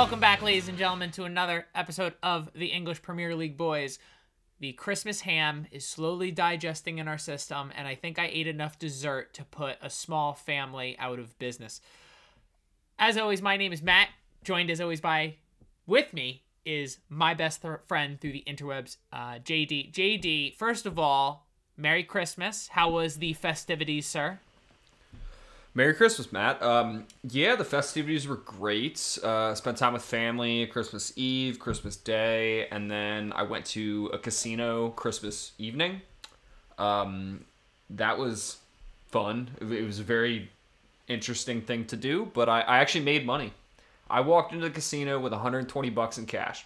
Welcome back, ladies and gentlemen, to another episode of the English Premier League Boys. The Christmas ham is slowly digesting in our system, and I think I ate enough dessert to put a small family out of business. As always, my name is Matt, joined as always by, with me, is my best th- friend through the interwebs, uh, JD. JD, first of all, Merry Christmas. How was the festivities, sir? Merry Christmas, Matt. Um, yeah, the festivities were great. Uh, spent time with family, Christmas Eve, Christmas Day, and then I went to a casino Christmas evening. Um, that was fun. It was a very interesting thing to do, but I, I actually made money. I walked into the casino with 120 bucks in cash.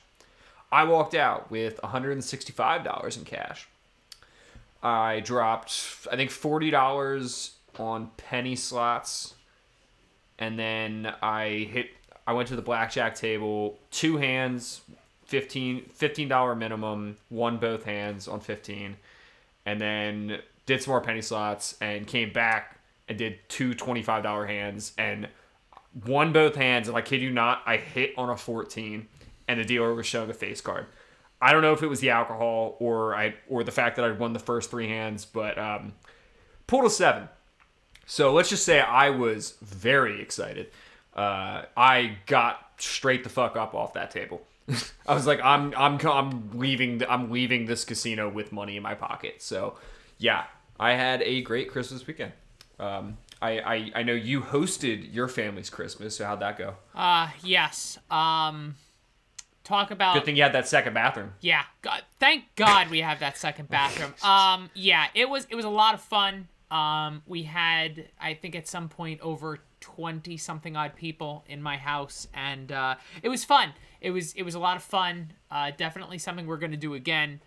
I walked out with 165 dollars in cash. I dropped, I think, forty dollars on penny slots, and then I hit. I went to the blackjack table, two hands, 15 dollar minimum, won both hands on fifteen, and then did some more penny slots and came back and did two $25 hands and won both hands. And I kid you not, I hit on a 14 and the dealer was showing a face card. I don't know if it was the alcohol or I or the fact that I'd won the first three hands, but um, pulled a seven. So let's just say I was very excited. Uh, I got straight the fuck up off that table. I was like, I'm I'm I'm leaving I'm leaving this casino with money in my pocket. So yeah, I had a great Christmas weekend. Um, I, I I know you hosted your family's Christmas. So how'd that go? Uh, yes. Um, talk about Good thing you had that second bathroom. Yeah, God, thank God we have that second bathroom. Um, yeah, it was it was a lot of fun. Um, we had I think at some point over twenty something odd people in my house, and uh, it was fun. It was it was a lot of fun. Uh, definitely something we're gonna do again.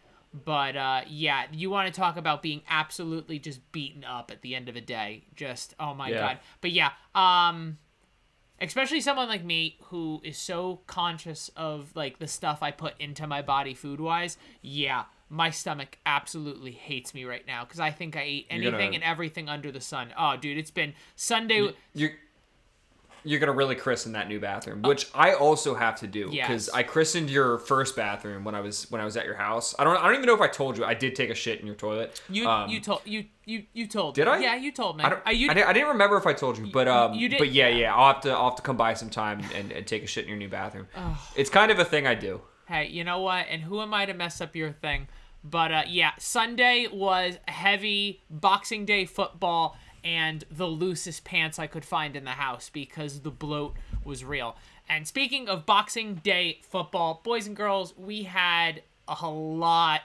But uh, yeah, you want to talk about being absolutely just beaten up at the end of a day? Just oh my Yeah. god. But yeah, um, especially someone like me who is so conscious of like the stuff I put into my body food wise, yeah, my stomach absolutely hates me right now because I think I ate anything gonna- and everything under the sun. Oh, dude, it's been Sunday. You're you're gonna really christen that new bathroom, which I also have to do because Yes. I christened your first bathroom when I was when I was at your house. I don't I don't even know if I told you I did take a shit in your toilet. You Um, you told you you you told. Did me. I? Yeah, you told me. I don't. Uh, you, I, didn't, I didn't remember if I told you, but um, you did- but yeah, yeah. yeah, I'll have to, I'll have to come by sometime and, and take a shit in your new bathroom. It's kind of a thing I do. Hey, you know what? And who am I to mess up your thing? But uh, yeah, Sunday was heavy Boxing Day football and the loosest pants I could find in the house because the bloat was real. And speaking of Boxing Day football, boys and girls, we had a lot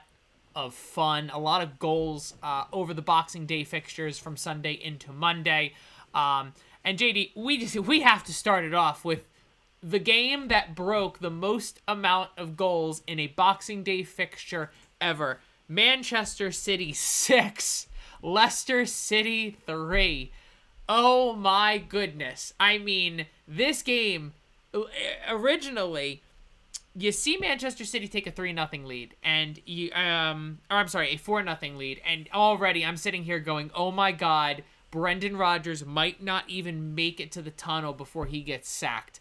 of fun, a lot of goals uh, over the Boxing Day fixtures from Sunday into Monday. Um, and JD, we just we have to start it off with the game that broke the most amount of goals in a Boxing Day fixture ever. Manchester City 6, Leicester City 3. Oh my goodness. I mean, this game uh, originally you see Manchester City take a 3 nothing lead and you um or I'm sorry, a 4 nothing lead and already I'm sitting here going, "Oh my god, Brendan Rodgers might not even make it to the tunnel before he gets sacked."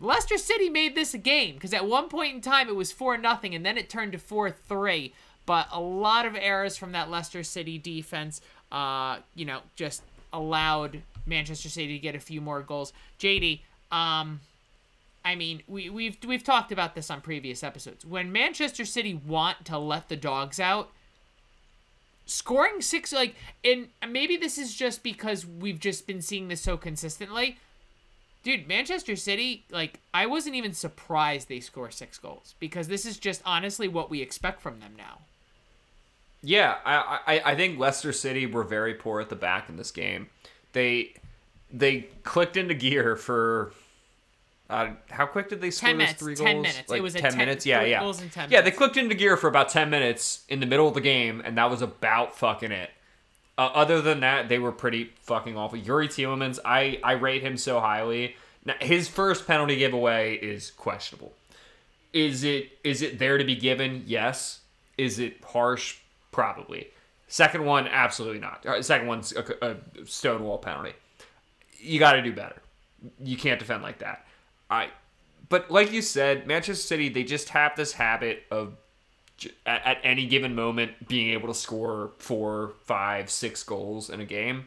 Leicester City made this a game because at one point in time it was 4 nothing and then it turned to 4-3, but a lot of errors from that Leicester City defense uh, you know, just allowed Manchester City to get a few more goals. JD, um I mean, we, we've we've talked about this on previous episodes. When Manchester City want to let the dogs out, scoring six like and maybe this is just because we've just been seeing this so consistently. Dude, Manchester City, like I wasn't even surprised they score six goals because this is just honestly what we expect from them now. Yeah, I, I I think Leicester City were very poor at the back in this game. They they clicked into gear for Uh, how quick did they score 10 those minutes, three 10 goals? minutes. It Like was a 10 10 minutes. Yeah, yeah. goals in 10 yeah, they clicked into gear for about 10 minutes in the middle of the game, and that was about fucking it. Uh, other than that, they were pretty fucking awful. Yuri Tielemans, I I rate him so highly. Now, his first penalty giveaway is questionable. Is it is it there to be given? Yes. Is it harsh? Probably. Second one, absolutely not. Uh, Second one's a, a stonewall penalty. You got to do better. You can't defend like that. I, but like you said, Manchester City they just have this habit of at, at any given moment being able to score four, five, six goals in a game,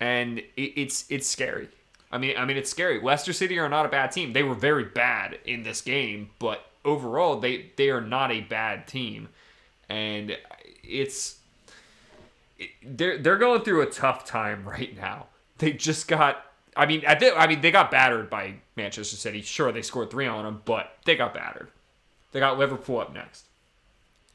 and it, it's it's scary. I mean, I mean it's scary. Leicester City are not a bad team. They were very bad in this game, but overall they they are not a bad team, and it's they're they're going through a tough time right now. They just got. I mean, I think. I mean, they got battered by Manchester City. Sure, they scored three on them, but they got battered. They got Liverpool up next.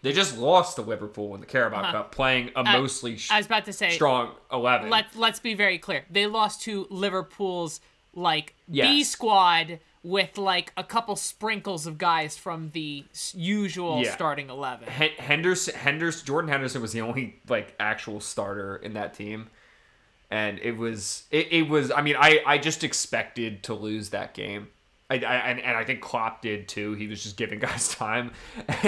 They just lost to Liverpool in the Carabao Uh-huh. Cup, playing a mostly I was about to say, strong eleven. let's let's be very clear. They lost to Liverpool's like B squad with like a couple sprinkles of guys from the usual Yeah. starting eleven. Hen- Henderson, Henderson, Jordan Henderson was the only like actual starter in that team, and it was it, it was. I mean, I I just expected to lose that game. I, I and, and I think Klopp did too. He was just giving guys time.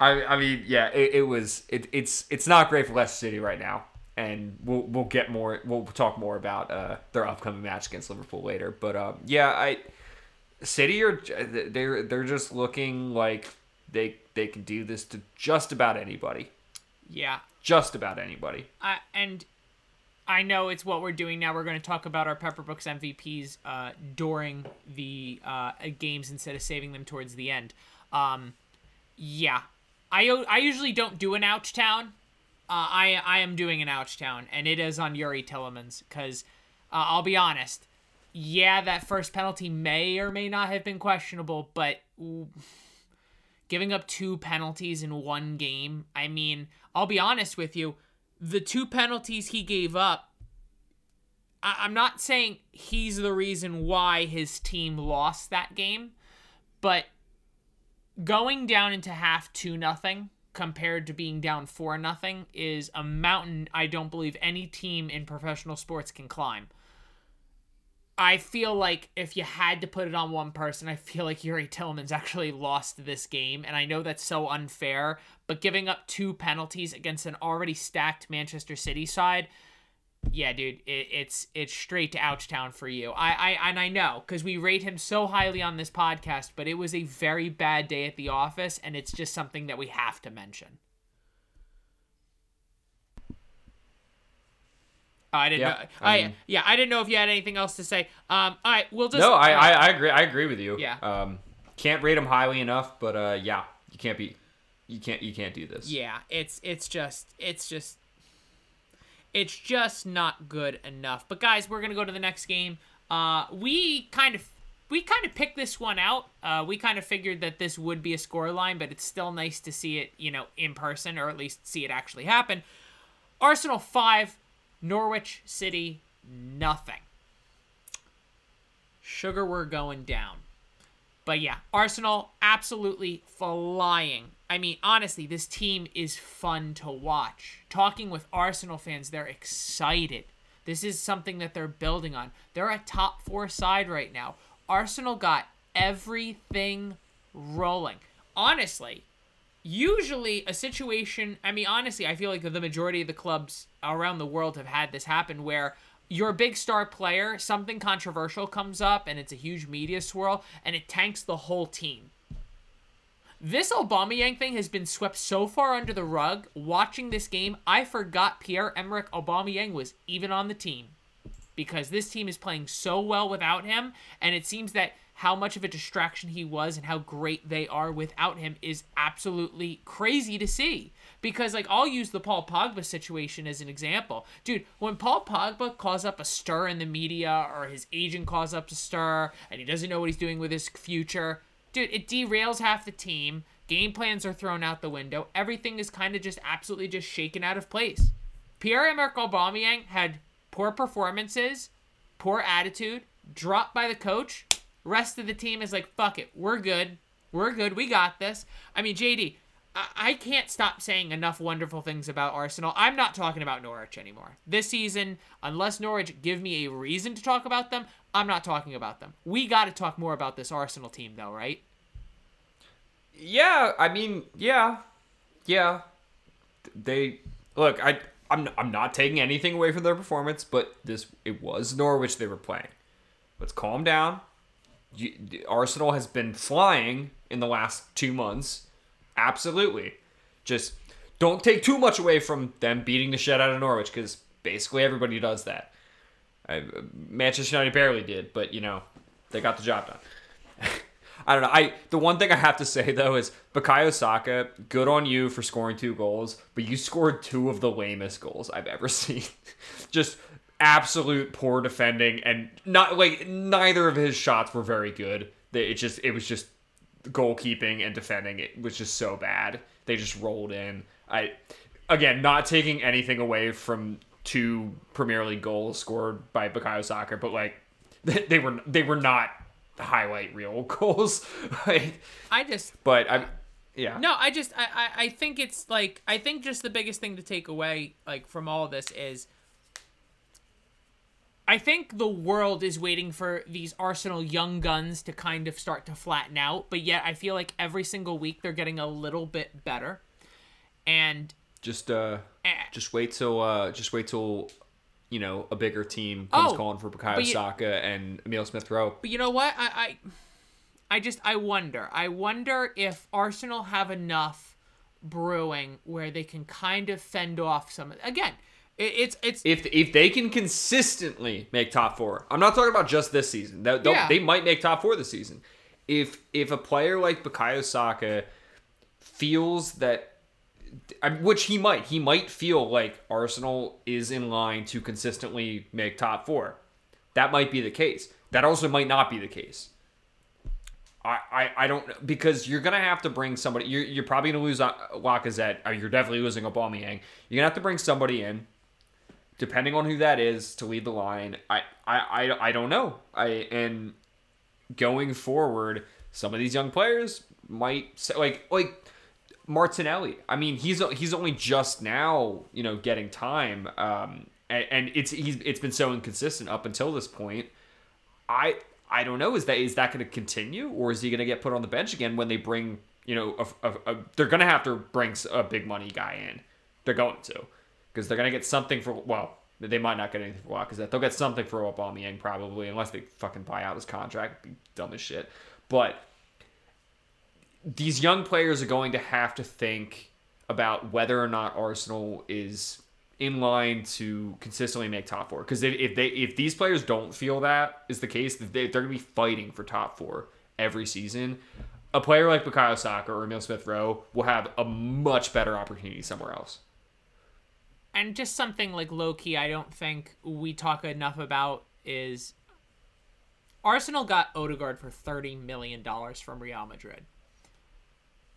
I I mean, yeah, it, it was it, it's it's not great for Leicester City right now, and we'll we'll get more. We'll talk more about uh, their upcoming match against Liverpool later. But um, yeah, I. City are they're they're just looking like they they can do this to just about anybody. Yeah, Just about anybody. I, and I know it's what we're doing now. We're going to talk about our Pepper Brooks MVPs uh, during the uh, games instead of saving them towards the end. Um, yeah, I I usually don't do an ouch town. Uh, I I am doing an ouch town, and it is on Yuri Tielemans because uh, I'll be honest. Yeah, that first penalty may or may not have been questionable, but giving up two penalties in one game. I mean, I'll be honest with you. The two penalties he gave up, I- I'm not saying he's the reason why his team lost that game, but going down into half two nothing compared to being down four nothing is a mountain I don't believe any team in professional sports can climb. I feel like if you had to put it on one person, I feel like Yuri Tielemans actually lost this game, and I know that's so unfair. But giving up two penalties against an already stacked Manchester City side, yeah, dude, it, it's it's straight to Ouchtown for you. I I and I know because we rate him so highly on this podcast, but it was a very bad day at the office, and it's just something that we have to mention. Oh, I didn't Yeah, know. I I, mean- yeah, I didn't know if you had anything else to say. Um, all right, we'll just No, I, uh, I, I agree. I agree with you. Yeah. Um, can't rate him highly enough, but uh, yeah, you can't be, you can't, you can't do this. yeah, it's it's just it's just it's just not good enough. But guys, we're gonna go to the next game. Uh, we kind of we kind of picked this one out. Uh, we kind of figured that this would be a score line, but it's still nice to see it, you know, in person or at least see it actually happen. Arsenal five, Norwich City nothing. Sugar, we're going down. But yeah, Arsenal absolutely flying. I mean, honestly, this team is fun to watch. Talking with Arsenal fans, they're excited. This is something that they're building on. They're a top four side right now. Arsenal got everything rolling. Honestly, usually a situation i mean honestly i feel like the majority of the clubs around the world have had this happen where you're a big star player something controversial comes up and it's a huge media swirl and it tanks the whole team this Aubameyang thing has been swept so far under the rug. Watching this game, I forgot Pierre-Emerick Yang was even on the team because this team is playing so well without him, and it seems that how much of a distraction he was and how great they are without him is absolutely crazy to see. Because like I'll use the Paul Pogba situation as an example. Dude, when Paul Pogba calls up a stir in the media or his agent calls up a stir and he doesn't know what he's doing with his future, dude, it derails half the team. Game plans are thrown out the window. Everything is kind of just absolutely just shaken out of place. Pierre-Emerick Aubameyang had poor performances, poor attitude, dropped by the coach, Rest of the team is like, fuck it, we're good, we're good, we got this. I mean, JD, I, can't stop saying enough wonderful things about Arsenal. I'm not talking about Norwich anymore. This season, unless Norwich give me a reason to talk about them, I'm not talking about them. We got to talk more about this Arsenal team, though, right? Yeah, I mean, yeah, yeah. They look. I I'm I'm not taking anything away from their performance, but this it was Norwich they were playing. Let's calm down. You, Arsenal has been flying in the last two months. Absolutely, just don't take too much away from them beating the shit out of Norwich because basically everybody does that. I, Manchester United barely did, but you know they got the job done. I don't know. I the one thing I have to say though is Bukayo Saka, good on you for scoring two goals, but you scored two of the lamest goals I've ever seen. Just absolute poor defending and not like neither of his shots were very good. It just it was just goalkeeping and defending. It was just so bad. They just rolled in. I again not taking anything away from two Premier League goals scored by Bukayo Saka, but like they were they were not highlight reel goals. like, I just but I yeah. No, I just I, I I think it's like I think just the biggest thing to take away like from all this is I think the world is waiting for these Arsenal young guns to kind of start to flatten out, but yet I feel like every single week they're getting a little bit better. And just uh eh. just wait till uh just wait till you know a bigger team comes oh, calling for Bukayo Saka and Emil Smith Rowe. But you know what? I, I I just I wonder. I wonder if Arsenal have enough brewing where they can kind of fend off some again it's it's if if they can consistently make top four. I'm not talking about just this season. They, yeah. they might make top four this season. If if a player like Bukayo Saka feels that, which he might, he might feel like Arsenal is in line to consistently make top four. That might be the case. That also might not be the case. I, I, I don't because you're gonna have to bring somebody. You're, you're probably gonna lose uh, Lacazette. You're definitely losing Aubameyang. You're gonna have to bring somebody in depending on who that is to lead the line, I, I, I, I don't know. I and going forward, some of these young players might like like Martinelli. I mean, he's he's only just now you know getting time, um, and, and it's he's it's been so inconsistent up until this point. I I don't know. Is that is that going to continue, or is he going to get put on the bench again when they bring you know a, a, a, they're going to have to bring a big money guy in. They're going to because they're gonna get something for well, they might not get anything for Lacazette. They'll get something for Aubameyang probably, unless they fucking buy out his contract. Be dumb as shit. But these young players are going to have to think about whether or not Arsenal is in line to consistently make top four. Because if, they if these players don't feel that is the case, they, they're gonna be fighting for top four every season. A player like Bukayo Saka or Emil Smith Rowe will have a much better opportunity somewhere else and just something like low key, I don't think we talk enough about is Arsenal got Odegaard for thirty million dollars from Real Madrid.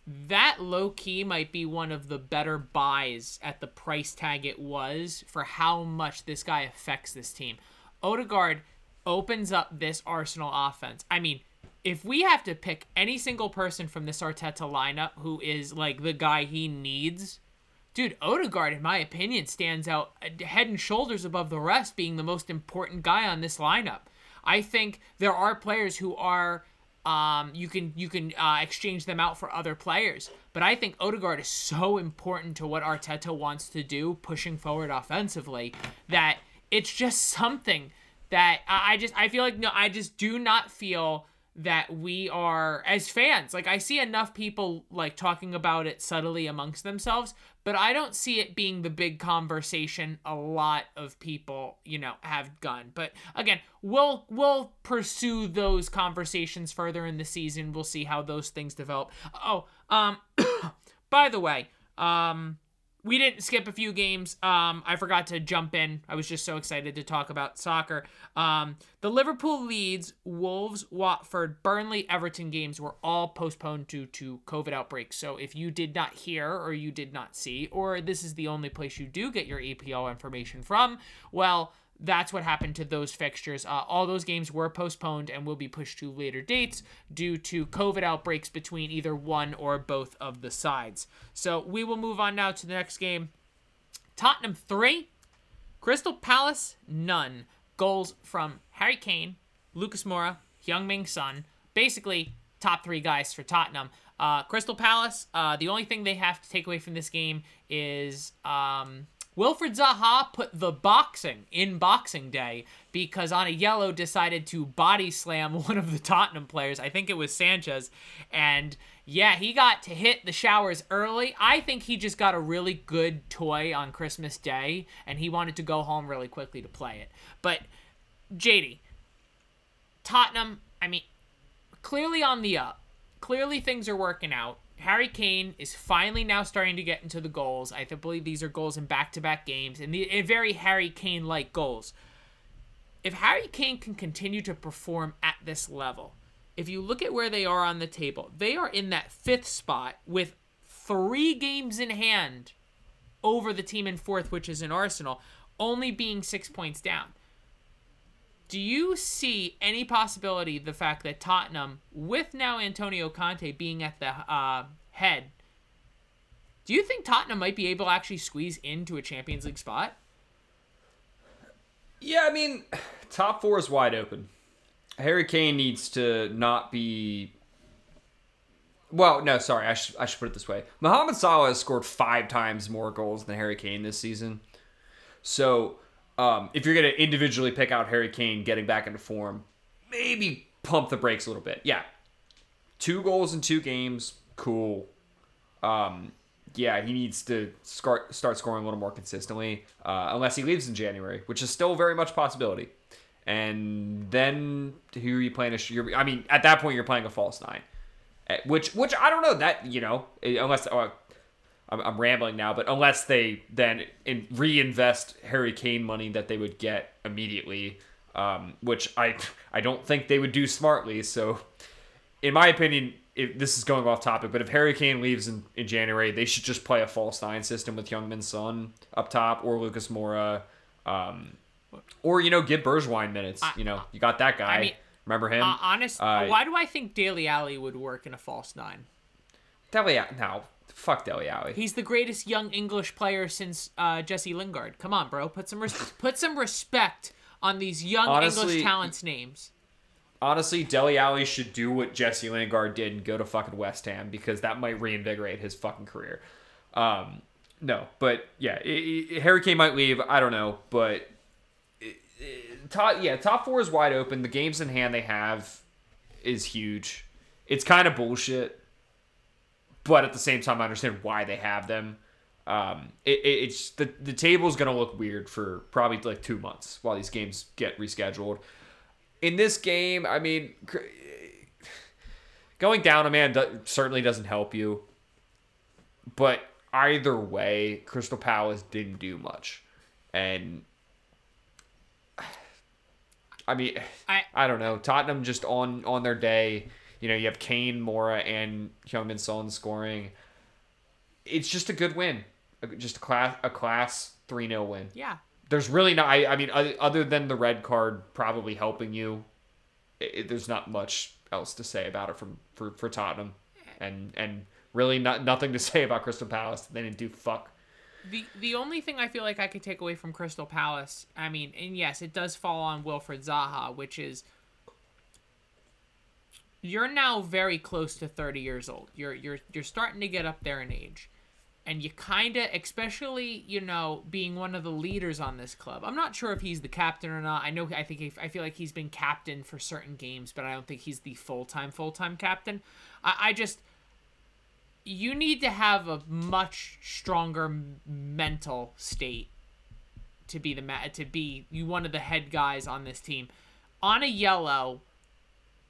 That low key might be one of the better buys at the price tag it was for how much this guy affects this team. Odegaard opens up this Arsenal offense. I mean, if we have to pick any single person from this Arteta lineup who is like the guy he needs dude, Odegaard, in my opinion, stands out head and shoulders above the rest, being the most important guy on this lineup. I think there are players who are um, you can you can uh, exchange them out for other players, but I think Odegaard is so important to what Arteta wants to do, pushing forward offensively, that it's just something that I just I feel like no, I just do not feel that we are as fans like i see enough people like talking about it subtly amongst themselves but I don't see it being the big conversation a lot of people, you know, have done. But again, we'll we'll pursue those conversations further in the season. We'll see how those things develop. Oh, um by the way, um we didn't skip a few games. Um, I forgot to jump in. I was just so excited to talk about soccer. Um, the Liverpool Leeds, Wolves, Watford, Burnley, Everton games were all postponed due to COVID outbreaks. So if you did not hear or you did not see, or this is the only place you do get your EPL information from, well, that's what happened to those fixtures. Uh, all those games were postponed and will be pushed to later dates due to COVID outbreaks between either one or both of the sides. So we will move on now to the next game. Tottenham 3, Crystal Palace none. Goals from Harry Kane, Lucas Moura, Heung-min Son. Basically, top three guys for Tottenham. Uh, Crystal Palace, uh, the only thing they have to take away from this game is um, Wilfried Zaha put the boxing in Boxing Day because on yellow decided to body slam one of the Tottenham players. I think it was Sanchez. And yeah, he got to hit the showers early. I think he just got a really good toy on Christmas Day and he wanted to go home really quickly to play it. But JD, Tottenham, I mean, clearly on the up. Clearly things are working out. Harry Kane is finally now starting to get into the goals. I believe these are goals in back-to-back games and, the, and very Harry Kane-like goals. If Harry Kane can continue to perform at this level, if you look at where they are on the table, they are in that fifth spot with three games in hand over the team in fourth, which is in Arsenal, only being six points down. Do you see any possibility the fact that Tottenham, with now Antonio Conte being at the uh, head, do you think Tottenham might be able to actually squeeze into a Champions League spot? Yeah, I mean, top four is wide open. Harry Kane needs to not be. Well, no, sorry, I should, I should put it this way. Mohamed Salah has scored five times more goals than Harry Kane this season. So um, if you're going to individually pick out Harry Kane getting back into form, maybe pump the brakes a little bit. Yeah. Two goals in two games, cool. Um, yeah, he needs to start start scoring a little more consistently, uh, unless he leaves in January, which is still very much a possibility. And then who are you playing? I mean, at that point, you're playing a false nine, eh, which which I don't know that you know unless uh, I'm, I'm rambling now, but unless they then in, reinvest Harry Kane money that they would get immediately, um, which I I don't think they would do smartly. So, in my opinion, if this is going off topic, but if Harry Kane leaves in, in January, they should just play a false nine system with Heung-min Son up top or Lucas Moura, um, or you know give Bergwijn minutes. I, you know you got that guy. I mean, Remember him? Uh, honest, uh, why do I think Dele Alli would work in a false nine? Dele Alli, no, Fuck Dele Alli. He's the greatest young English player since uh, Jesse Lingard. Come on, bro. Put some res- put some respect on these young honestly, English talents' names. Honestly, Dele Alli should do what Jesse Lingard did and go to fucking West Ham because that might reinvigorate his fucking career. Um, no, but yeah, it, it, Harry Kane might leave. I don't know, but it, top yeah, top four is wide open. The games in hand they have is huge. It's kind of bullshit but at the same time, I understand why they have them. Um, it, it, it's the the table's gonna look weird for probably like two months while these games get rescheduled. In this game, I mean, going down a man do, certainly doesn't help you. But either way, Crystal Palace didn't do much, and I mean, I I don't know. Tottenham just on on their day you know, you have Kane, Moura, and Heung-min Son scoring. It's just a good win. Just a class a class 3-0 win. Yeah. There's really not I, I mean other than the red card probably helping you, it, there's not much else to say about it from for, for Tottenham. And and really not nothing to say about Crystal Palace. They didn't do fuck. The the only thing I feel like I could take away from Crystal Palace, I mean, and yes, it does fall on Wilfried Zaha, which is you're now very close to 30 years old. You're you're you're starting to get up there in age. And you kind of especially, you know, being one of the leaders on this club. I'm not sure if he's the captain or not. I know I think I feel like he's been captain for certain games, but I don't think he's the full-time full-time captain. I, I just you need to have a much stronger mental state to be the to be you one of the head guys on this team. On a yellow,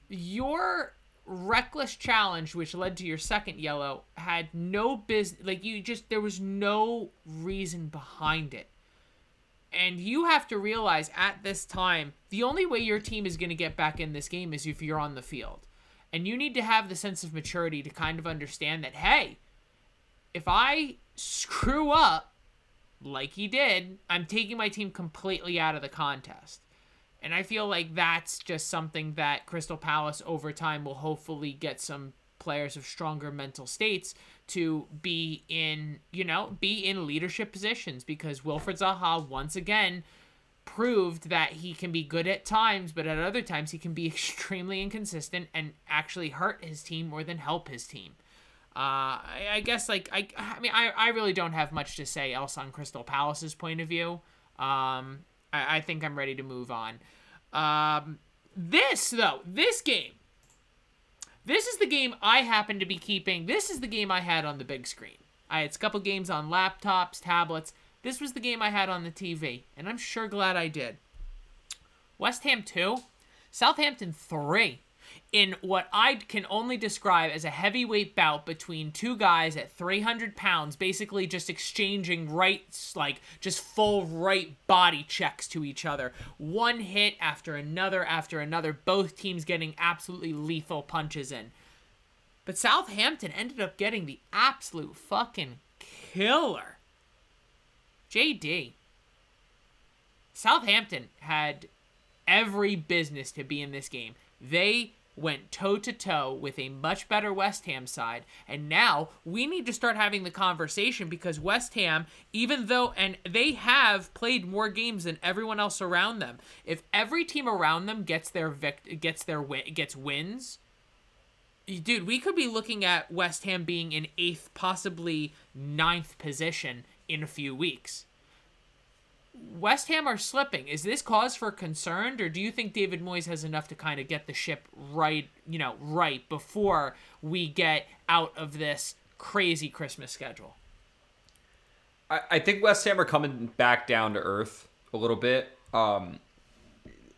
your reckless challenge which led to your second yellow had no business like you just there was no reason behind it and you have to realize at this time the only way your team is going to get back in this game is if you're on the field and you need to have the sense of maturity to kind of understand that hey if i screw up like he did, I'm taking my team completely out of the contest. And I feel like that's just something that Crystal Palace over time will hopefully get some players of stronger mental states to be in, you know, be in leadership positions because Wilfried Zaha once again proved that he can be good at times, but at other times he can be extremely inconsistent and actually hurt his team more than help his team. Uh, I, I guess like I, I mean I, I really don't have much to say else on Crystal Palace's point of view. Um, I, I think I'm ready to move on. Um, this though, this game, this is the game I happen to be keeping. This is the game I had on the big screen. I had a couple games on laptops, tablets. This was the game I had on the TV, and I'm sure glad I did. West Ham 2, Southampton 3 in what I can only describe as a heavyweight bout between two guys at 300 pounds, basically just exchanging rights, like just full right body checks to each other. One hit after another after another, both teams getting absolutely lethal punches in. But Southampton ended up getting the absolute fucking killer. JD. Southampton had every business to be in this game. They went toe to toe with a much better West Ham side. And now we need to start having the conversation because West Ham, even though, and they have played more games than everyone else around them. If every team around them gets their vict- gets their win- gets wins, dude, we could be looking at West Ham being in eighth, possibly ninth position in a few weeks. West Ham are slipping. Is this cause for concern, or do you think David Moyes has enough to kind of get the ship right, you know, right before we get out of this crazy Christmas schedule? I, I think West Ham are coming back down to earth a little bit. Um,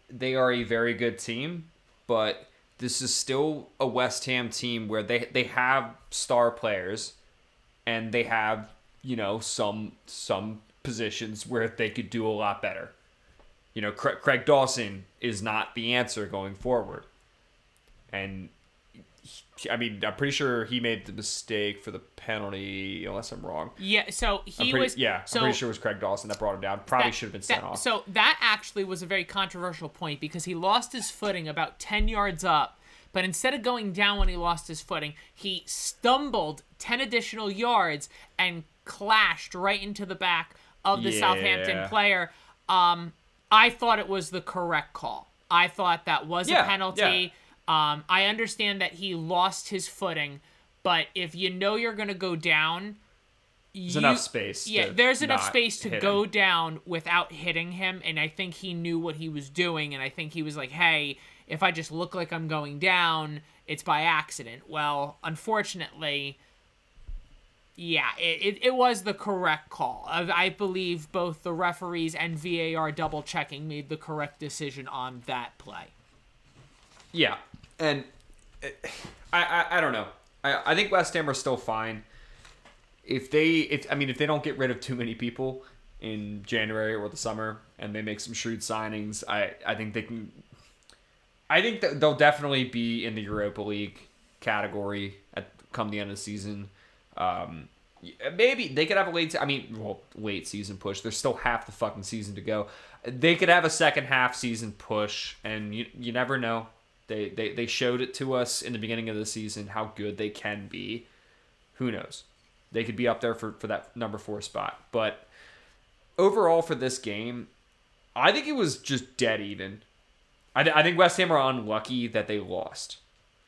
they are a very good team, but this is still a West Ham team where they they have star players, and they have you know some some positions where they could do a lot better. You know, Craig, Craig Dawson is not the answer going forward. And I mean, I'm pretty sure he made the mistake for the penalty, unless I'm wrong. Yeah, so he Pretty- was. yeah, so I'm pretty sure it was Craig Dawson that brought him down. Probably that- should have been sent that- off. So that actually was a very controversial point because he lost his footing about 10 yards up. But instead of going down when he lost his footing, he stumbled 10 additional yards and clashed right into the back of the Southampton player. Um, I thought it was the correct call. I thought that was Yeah, a penalty. Um, I understand that he lost his footing, but if you know you're going to go down, There's enough space Yeah, to there's enough space to go him. down without hitting him, and I think he knew what he was doing, and I think he was like, "Hey, if I just look like I'm going down, it's by accident." Well, unfortunately, yeah, it, it, it was the correct call. I, I believe both the referees and VAR double checking made the correct decision on that play. Yeah, and uh, I, I I don't know. I I think West Ham are still fine. If they if I mean if they don't get rid of too many people in January or the summer and they make some shrewd signings, I I think they can. I think that they'll definitely be in the Europa League category at come the end of the season. Um, maybe they could have a late. I mean, well, late season push. There's still half the fucking season to go. They could have a second half season push, and you you never know. They, they they showed it to us in the beginning of the season how good they can be. Who knows? They could be up there for, for that number four spot. But overall for this game, I think it was just dead even. I, I think West Ham are unlucky that they lost.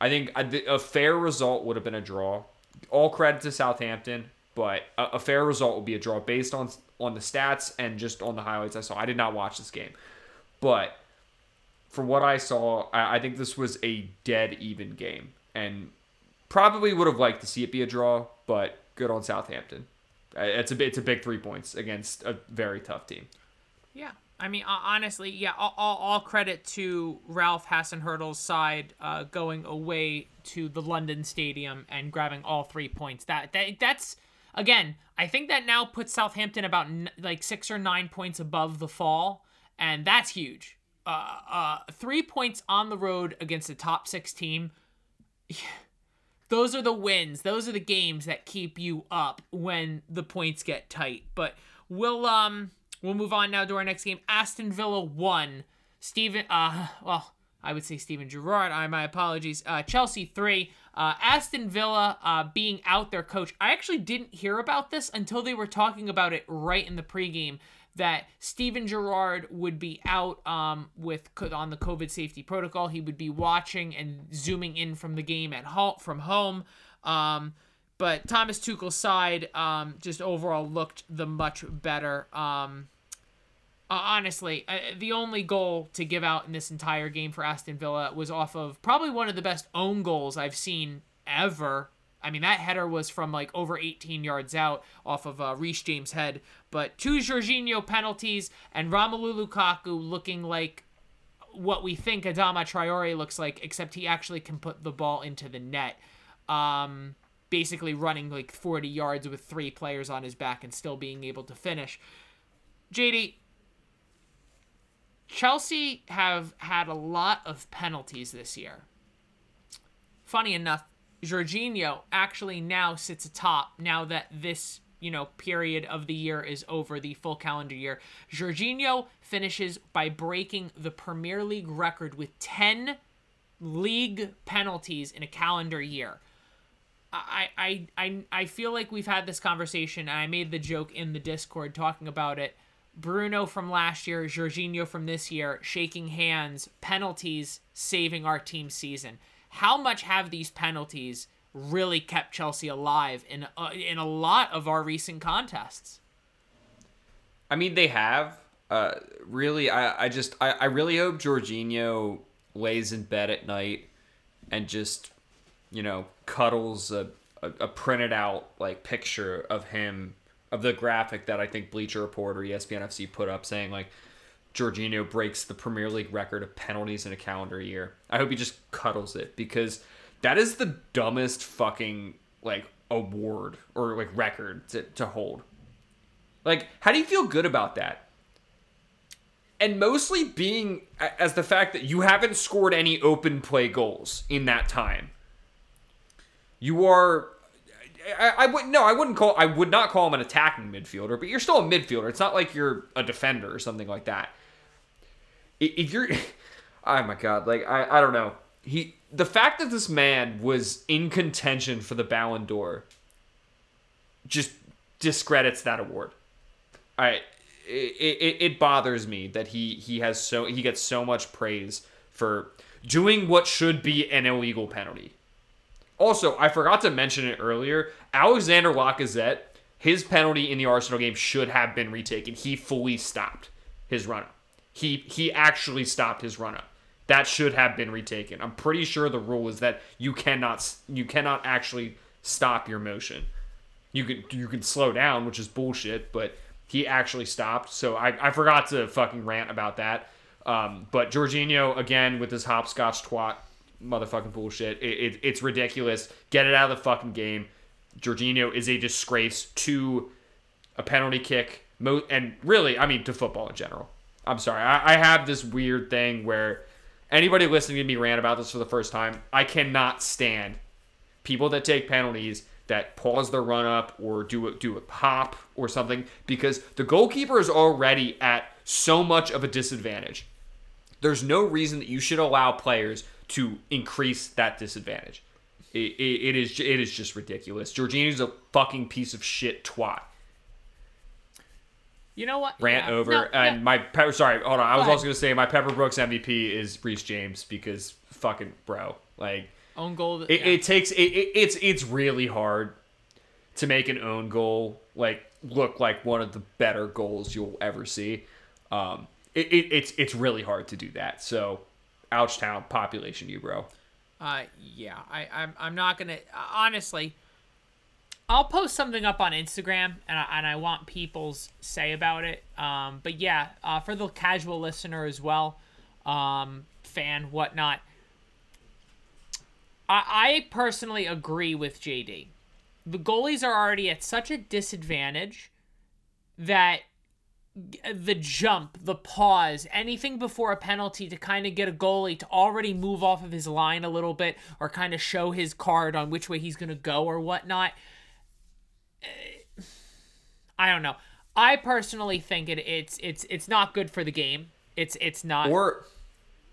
I think a, a fair result would have been a draw. All credit to Southampton, but a, a fair result would be a draw based on on the stats and just on the highlights I saw. I did not watch this game, but for what I saw, I, I think this was a dead even game, and probably would have liked to see it be a draw. But good on Southampton. Uh, It's a it's a big three points against a very tough team. Yeah. I mean, honestly, yeah, all, all, all credit to Ralph Hasenhüttl's side uh, going away to the London Stadium and grabbing all three points. That, that That's, again, I think that now puts Southampton about n- like six or nine points above the fall, and that's huge. Uh, uh, three points on the road against a top six team. those are the wins. Those are the games that keep you up when the points get tight. But we'll um we'll move on now to our next game. Aston Villa won. Steven uh well, I would say Steven Gerrard. I my apologies. Uh, Chelsea three. Uh, Aston Villa uh, being out their coach. I actually didn't hear about this until they were talking about it right in the pregame that Steven Gerrard would be out um, with on the COVID safety protocol. He would be watching and zooming in from the game at home from home. Um, but Thomas Tuchel's side um, just overall looked the much better. Um, uh, honestly, uh, the only goal to give out in this entire game for Aston Villa was off of probably one of the best own goals I've seen ever. I mean, that header was from like over 18 yards out off of uh, James' head. But two Jorginho penalties and Romelu Lukaku looking like what we think Adama Traore looks like, except he actually can put the ball into the net. Um, basically running like 40 yards with three players on his back and still being able to finish. JD, Chelsea have had a lot of penalties this year. Funny enough, Jorginho actually now sits atop now that this, you know, period of the year is over, the full calendar year. Jorginho finishes by breaking the Premier League record with 10 league penalties in a calendar year. I, I, I, I feel like we've had this conversation, and I made the joke in the Discord talking about it. Bruno from last year, Jorginho from this year, shaking hands, penalties saving our team season. How much have these penalties really kept Chelsea alive in uh, in a lot of our recent contests? I mean, they have. Uh, really, I, I just I, I really hope Jorginho lays in bed at night and just you know cuddles a, a, a printed out like picture of him of the graphic that I think Bleacher Report or ESPN FC put up saying like Jorginho breaks the Premier League record of penalties in a calendar year. I hope he just cuddles it because that is the dumbest fucking like award or like record to, to hold. Like, how do you feel good about that? And mostly being as the fact that you haven't scored any open play goals in that time. You are I, I would no, I wouldn't call. I would not call him an attacking midfielder, but you're still a midfielder. It's not like you're a defender or something like that. If you're, oh my god, like I, I don't know. He the fact that this man was in contention for the Ballon d'Or just discredits that award. I it, it, it bothers me that he he has so he gets so much praise for doing what should be an illegal penalty. Also, I forgot to mention it earlier. Alexander Lacazette, his penalty in the Arsenal game should have been retaken. He fully stopped his run up. He he actually stopped his run up. That should have been retaken. I'm pretty sure the rule is that you cannot you cannot actually stop your motion. You can you can slow down, which is bullshit, but he actually stopped. So I, I forgot to fucking rant about that. Um, but Jorginho again with his hopscotch twat motherfucking bullshit. It, it, it's ridiculous. Get it out of the fucking game. Jorginho is a disgrace to a penalty kick, mo- and really, I mean, to football in general. I'm sorry. I, I have this weird thing where anybody listening to me rant about this for the first time, I cannot stand people that take penalties that pause their run up or do a, do a hop or something because the goalkeeper is already at so much of a disadvantage. There's no reason that you should allow players to increase that disadvantage. It, it, it is it is just ridiculous. Jorginho's a fucking piece of shit twat. You know what? Rant yeah. over. No, and yeah. my pepper. Sorry, hold on. I was also gonna say my Pepper Brooks MVP is Reece James because fucking bro, like own goal. That, it, yeah. it, takes it, it's it's really hard to make an own goal like look like one of the better goals you'll ever see. Um, it, it's it's really hard to do that. So Ouchtown population you, bro. Uh, yeah, I, I'm, I'm not gonna honestly. I'll post something up on Instagram, and I, and I want people's say about it. Um, but yeah, uh, for the casual listener as well, um, fan whatnot. I, I personally agree with JD. The goalies are already at such a disadvantage that the jump, the pause, anything before a penalty to kind of get a goalie to already move off of his line a little bit or kind of show his card on which way he's going to go or whatnot. Eh, I don't know. I personally think it it's it's it's not good for the game. It's it's not. Or,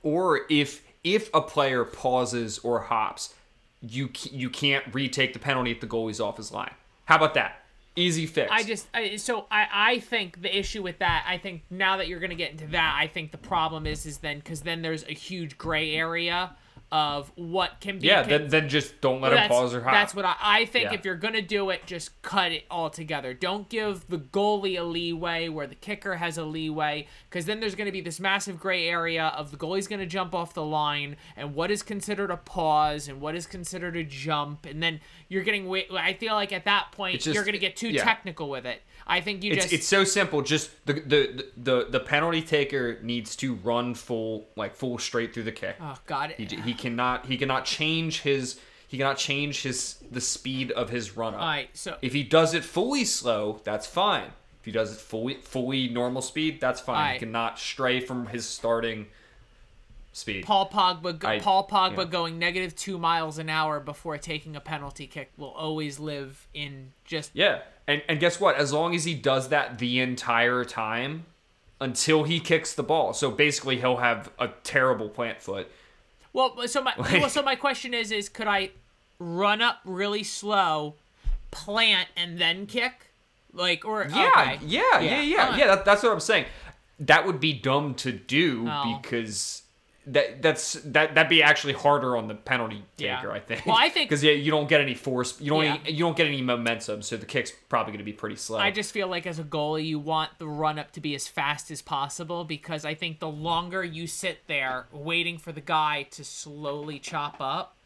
or if if a player pauses or hops, you you can't retake the penalty if the goalie's off his line. How about that? Easy fix. I just I, so I I think the issue with that I think now that you're gonna get into that I think the problem is is then because then there's a huge gray area of what can be yeah. can- Then then just don't let him that's, pause or hop. that's what I, I think. Yeah. If you're gonna do it, just cut it all together. Don't give the goalie a leeway where the kicker has a leeway, because then there's gonna be this massive gray area of the goalie's gonna jump off the line and what is considered a pause and what is considered a jump, and then you're getting. I feel like at that point just- you're gonna get too yeah. technical with it. I think you It's, just it's so simple. Just the, the the the penalty taker needs to run full like full straight through the kick. oh god. He, he cannot he cannot change his he cannot change his the speed of his run up. all right, so If he does it fully slow, that's fine. If he does it fully fully normal speed, that's fine. Aye. He cannot stray from his starting speed. Paul Pogba, go- I- Paul Pogba yeah. going negative two miles an hour before taking a penalty kick will always live in just Yeah. And and guess what? As long as he does that the entire time until he kicks the ball. So basically he'll have a terrible plant foot. Well, so my Like- well, so my question is is could I run up really slow, plant and then kick? Like or Yeah, okay. yeah, yeah, yeah, Alright. yeah. That, that's what I'm saying. That would be dumb to do Oh. because that that's that that'd be actually harder on the penalty Yeah. taker. I think. Well, I think- because yeah, you don't get any force. You don't. Yeah. Any, you don't get any momentum, so the kick's probably going to be pretty slow. I just feel like as a goalie, you want the run up to be as fast as possible because I think the longer you sit there waiting for the guy to slowly chop up,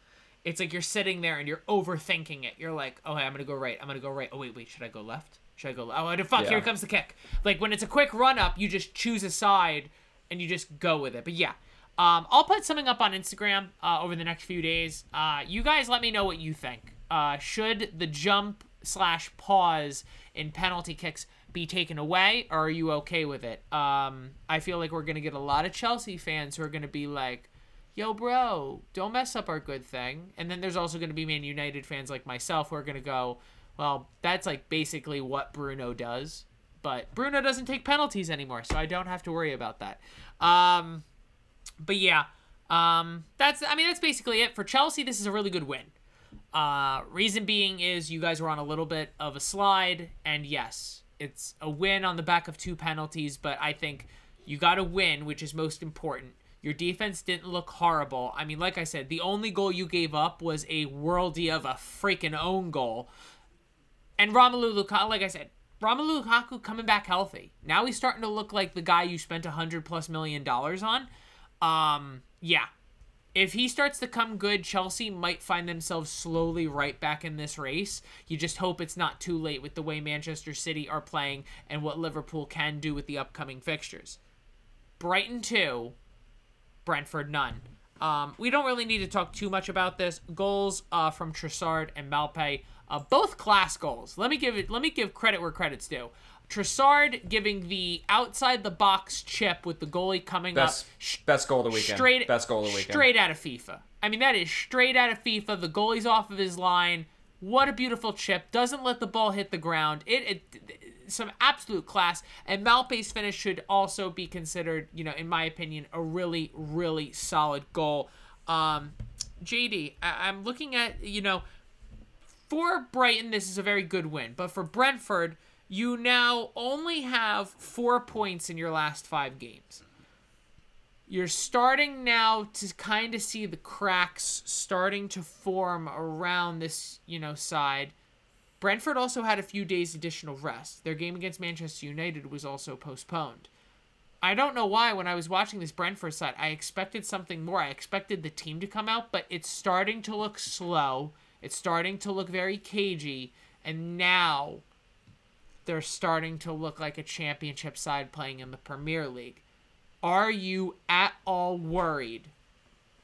it's like you're sitting there and you're overthinking it. You're like, oh, hey, I'm gonna go right. I'm gonna go right. Oh wait, wait, should I go left? Should I go? Oh, fuck! Yeah. Here comes the kick. Like when it's a quick run up, you just choose a side and you just go with it. But yeah. Um, I'll put something up on Instagram uh, over the next few days. Uh, you guys let me know what you think. Uh, should the jump slash pause in penalty kicks be taken away, or are you okay with it? Um, I feel like we're gonna get a lot of Chelsea fans who are gonna be like, "Yo, bro, don't mess up our good thing." And then there's also gonna be Man United fans like myself who are gonna go, "Well, that's like basically what Bruno does." But Bruno doesn't take penalties anymore, so I don't have to worry about that. Um, but yeah, um, that's I mean that's basically it for Chelsea. This is a really good win. Uh, reason being is you guys were on a little bit of a slide, and yes, it's a win on the back of two penalties. But I think you got to win, which is most important. Your defense didn't look horrible. I mean, like I said, the only goal you gave up was a worldy of a freaking own goal. And Romelu Lukaku, like I said, Romelu Lukaku coming back healthy. Now he's starting to look like the guy you spent a hundred plus million dollars on. Um, yeah. If he starts to come good, Chelsea might find themselves slowly right back in this race. You just hope it's not too late with the way Manchester City are playing and what Liverpool can do with the upcoming fixtures. Brighton 2, Brentford none. Um, we don't really need to talk too much about this. Goals uh, from Trossard and Maupay, uh, both class goals. Let me give it. Let me give credit where credit's due. Trossard giving the outside the box chip with the goalie coming best up sh- best goal of the weekend. straight best goal of the weekend. straight out of FIFA. I mean that is straight out of FIFA. The goalie's off of his line. What a beautiful chip! Doesn't let the ball hit the ground. It, it some absolute class. And Maupay's finish should also be considered, you know, in my opinion, a really really solid goal. Um, JD, I- I'm looking at you know for Brighton, this is a very good win. But for Brentford, you now only have four points in your last five games. You're starting now to kind of see the cracks starting to form around this, you know, side. Brentford also had a few days additional rest. Their game against Manchester United was also postponed. I don't know why when I was watching this Brentford side, I expected something more. I expected the team to come out, but it's starting to look slow. It's starting to look very cagey, and now they're starting to look like a championship side playing in the Premier League. Are you at all worried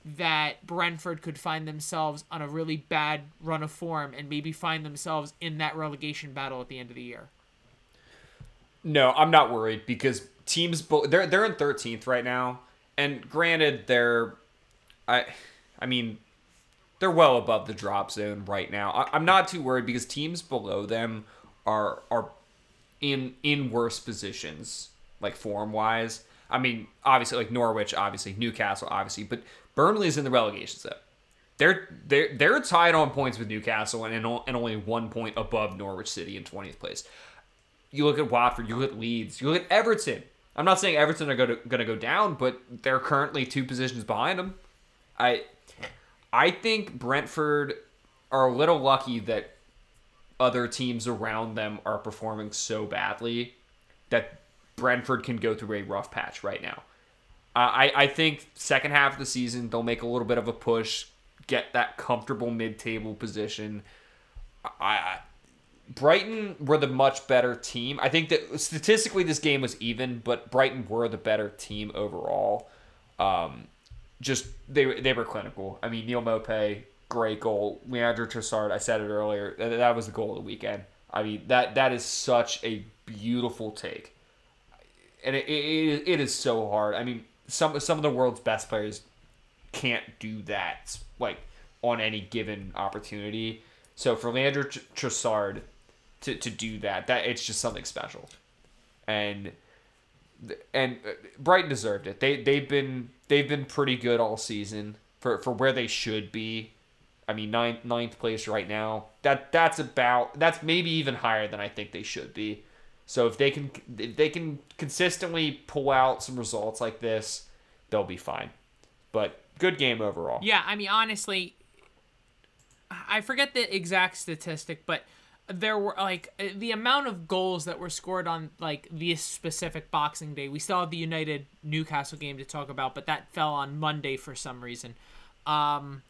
that Brentford could find themselves on a really bad run of form and maybe find themselves in that relegation battle at the end of the year? No, I'm not worried because teams they're they're in 13th right now, and granted they're, I, I mean, they're well above the drop zone right now. I, I'm not too worried because teams below them are are in in worse positions, like form wise. I mean, obviously, like Norwich, obviously Newcastle, obviously, but Burnley is in the relegation zone. They're they're they're tied on points with Newcastle and and only one point above Norwich City in twentieth place. You look at Watford, you look at Leeds, you look at Everton. I'm not saying Everton are going to go down, but they're currently two positions behind them. I I think Brentford are a little lucky that other teams around them are performing so badly that Brentford can go through a rough patch right now. I, I think second half of the season they'll make a little bit of a push, get that comfortable mid-table position. I, I Brighton were the much better team. I think that statistically this game was even, but Brighton were the better team overall. Um, just they they were clinical. I mean Neal Maupay, great goal. Leandro Trossard, I said it earlier, that, was the goal of the weekend. I mean that that is such a beautiful take, and it, it, it is so hard. I mean some some of the world's best players can't do that like on any given opportunity. So for Leandro Trossard to, to do that, that it's just something special, and and uh, Brighton deserved it. They they've been they've been pretty good all season for, for where they should be. I mean ninth ninth place right now. That that's about that's maybe even higher than I think they should be. So if they can if they can consistently pull out some results like this, they'll be fine. But good game overall. Yeah, I mean honestly, I forget the exact statistic, but there were like the amount of goals that were scored on like this specific Boxing Day. We still have the United Newcastle game to talk about, but that fell on Monday for some reason. Um,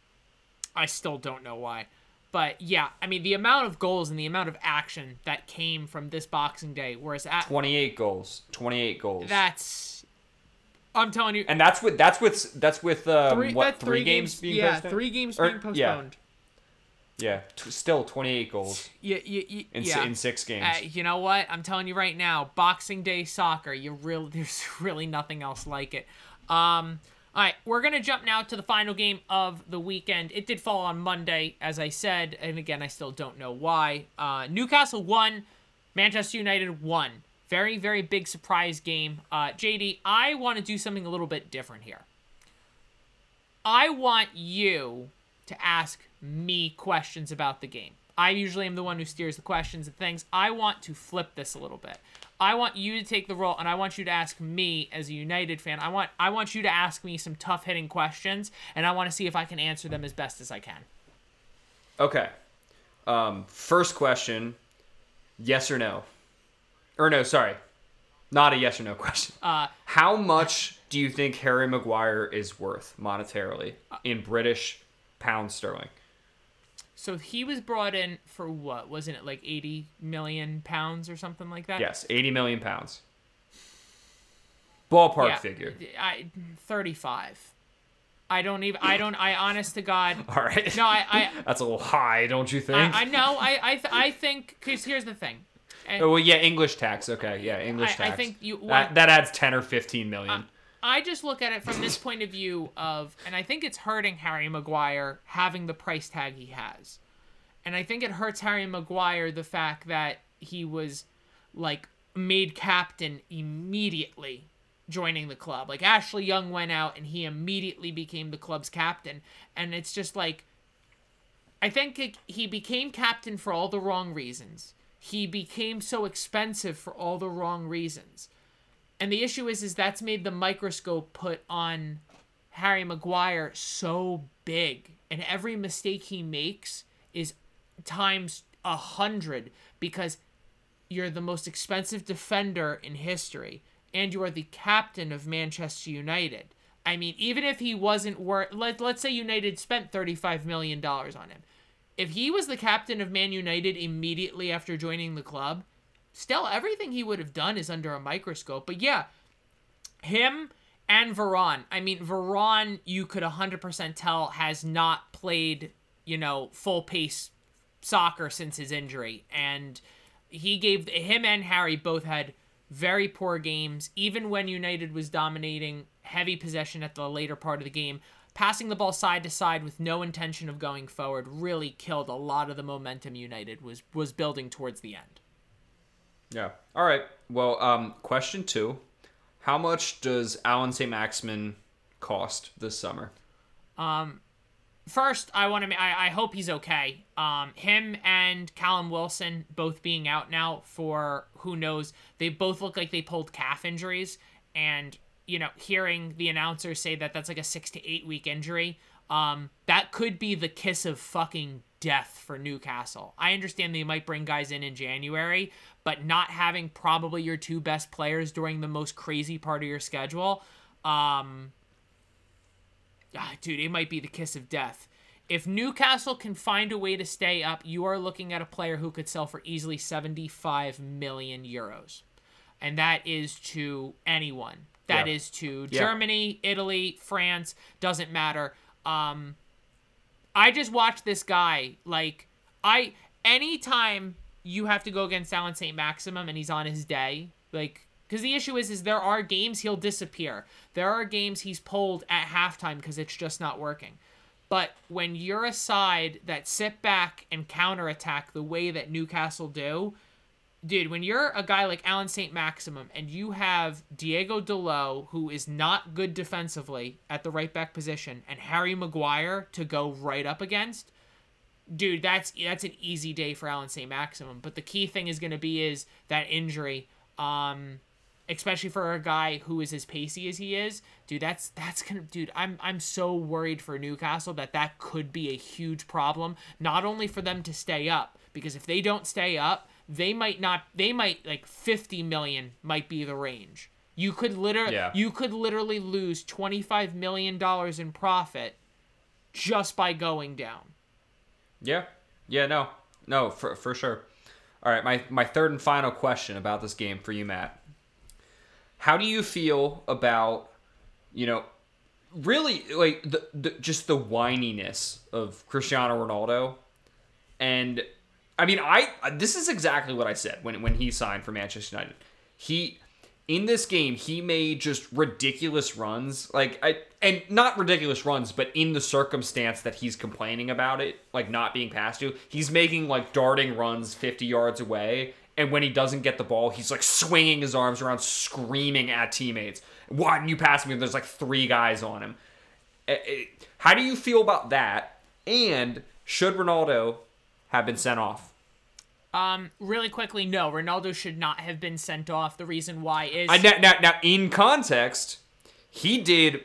I still don't know why. But yeah, I mean the amount of goals and the amount of action that came from this Boxing Day, whereas at 28 goals, 28 goals. That's I'm telling you, and that's with that's with that's with um, three, what three, three games, games, being yeah postponed? three games or, being postponed. Yeah, yeah t- still 28 goals. Yeah, yeah, yeah in, yeah. in six games. Uh, you know what? I'm telling you right now, Boxing Day soccer. You really there's really nothing else like it. Um, all right, we're going to jump now to the final game of the weekend. It did fall on Monday, as I said, and again, I still don't know why. Uh, Newcastle won, Manchester United won. Very, very big surprise game. Uh, JD, I want to do something a little bit different here. I want you to ask me questions about the game. I usually am the one who steers the questions and things. I want to flip this a little bit. I want you to take the role and I want you to ask me as a United fan. I want I want you to ask me some tough hitting questions and I want to see if I can answer them as best as I can. Okay. Um, first question, yes or no? Or no, sorry. Not a yes or no question. Uh, How much do you think Harry Maguire is worth monetarily in British pound sterling? So he was brought in for what? Wasn't it like 80 million pounds or something like that? Yes, 80 million pounds. Ballpark Yeah, figure. I 35. I don't even I don't I honest to God All right. No, I I That's a little high, don't you think? I, I know I I, th- I think cuz here's the thing. And oh, well, yeah, English tax. Okay, yeah, English I- I think you- that, that adds 10 or 15 million. Uh, I just look at it from this point of view of, and I think it's hurting Harry Maguire having the price tag he has. And I think it hurts Harry Maguire the fact that he was like made captain immediately joining the club. Like Ashley Young went out and he immediately became the club's captain. And it's just like, I think it, he became captain for all the wrong reasons. He became so expensive for all the wrong reasons. And the issue is, is that's made the microscope put on Harry Maguire so big, and every mistake he makes is times a hundred because you're the most expensive defender in history, and you are the captain of Manchester United. I mean, even if he wasn't worth, let, let's say United spent $35 million on him. If he was the captain of Man United immediately after joining the club, still everything he would have done is under a microscope. But yeah, him and Varane. I mean, Varane, you could 100% tell has not played, you know, full pace soccer since his injury. And he gave him and Harry both had very poor games, even when United was dominating heavy possession at the later part of the game. Passing the ball side to side with no intention of going forward really killed a lot of the momentum United was was building towards the end. Yeah. All right. Well, um, question two: How much does Alan St. Maximin cost this summer? Um, First, I want to. I, I hope he's okay. Um, him and Callum Wilson both being out now for who knows. They both look like they pulled calf injuries, and you know, hearing the announcers say that that's like a six to eight week injury, um, that could be the kiss of fucking death for Newcastle. I understand they might bring guys in in January, but not having probably your two best players during the most crazy part of your schedule, um, ah, dude, it might be the kiss of death. If Newcastle can find a way to stay up, you are looking at a player who could sell for easily 75 million euros. And that is to anyone. That Yeah. is to Yeah. Germany, Italy, France, doesn't matter. Um I just watched this guy like I anytime you have to go against Alan St. Maximin and he's on his day, like because the issue is is there are games he'll disappear. There are games he's pulled at halftime because it's just not working. But when you're a side that sit back and counterattack the way that Newcastle do, dude, when you're a guy like Alan St. Maximin and you have Diogo Dalot, who is not good defensively at the right back position, and Harry Maguire to go right up against, dude, that's that's an easy day for Alan St. Maximin. But the key thing is going to be is that injury. Um, especially for a guy who is as pacey as he is, dude. That's that's gonna, dude. I'm I'm so worried for Newcastle that that could be a huge problem. Not only for them to stay up, because if they don't stay up, they might not. They might like 50 million might be the range. You could literally Yeah. you could literally lose 25 million dollars in profit just by going down. Yeah. Yeah. No. No. For for sure. All right. My my third and final question about this game for you, Matt. How do you feel about, you know, really like the, the just the whininess of Cristiano Ronaldo, and I mean I this is exactly what I said when when he signed for Manchester United. He in this game he made just ridiculous runs. Like i and not ridiculous runs but in the circumstance that he's complaining about it like not being passed to he's making like darting runs 50 yards away. And when he doesn't get the ball he's like swinging his arms around screaming at teammates. Why didn't you pass me? There's like three guys on him. Eh, eh, how do you feel about that? And should ronaldo have been sent off Um, really quickly, no, Ronaldo should not have been sent off. The reason why is I, now, now, now, in context, he did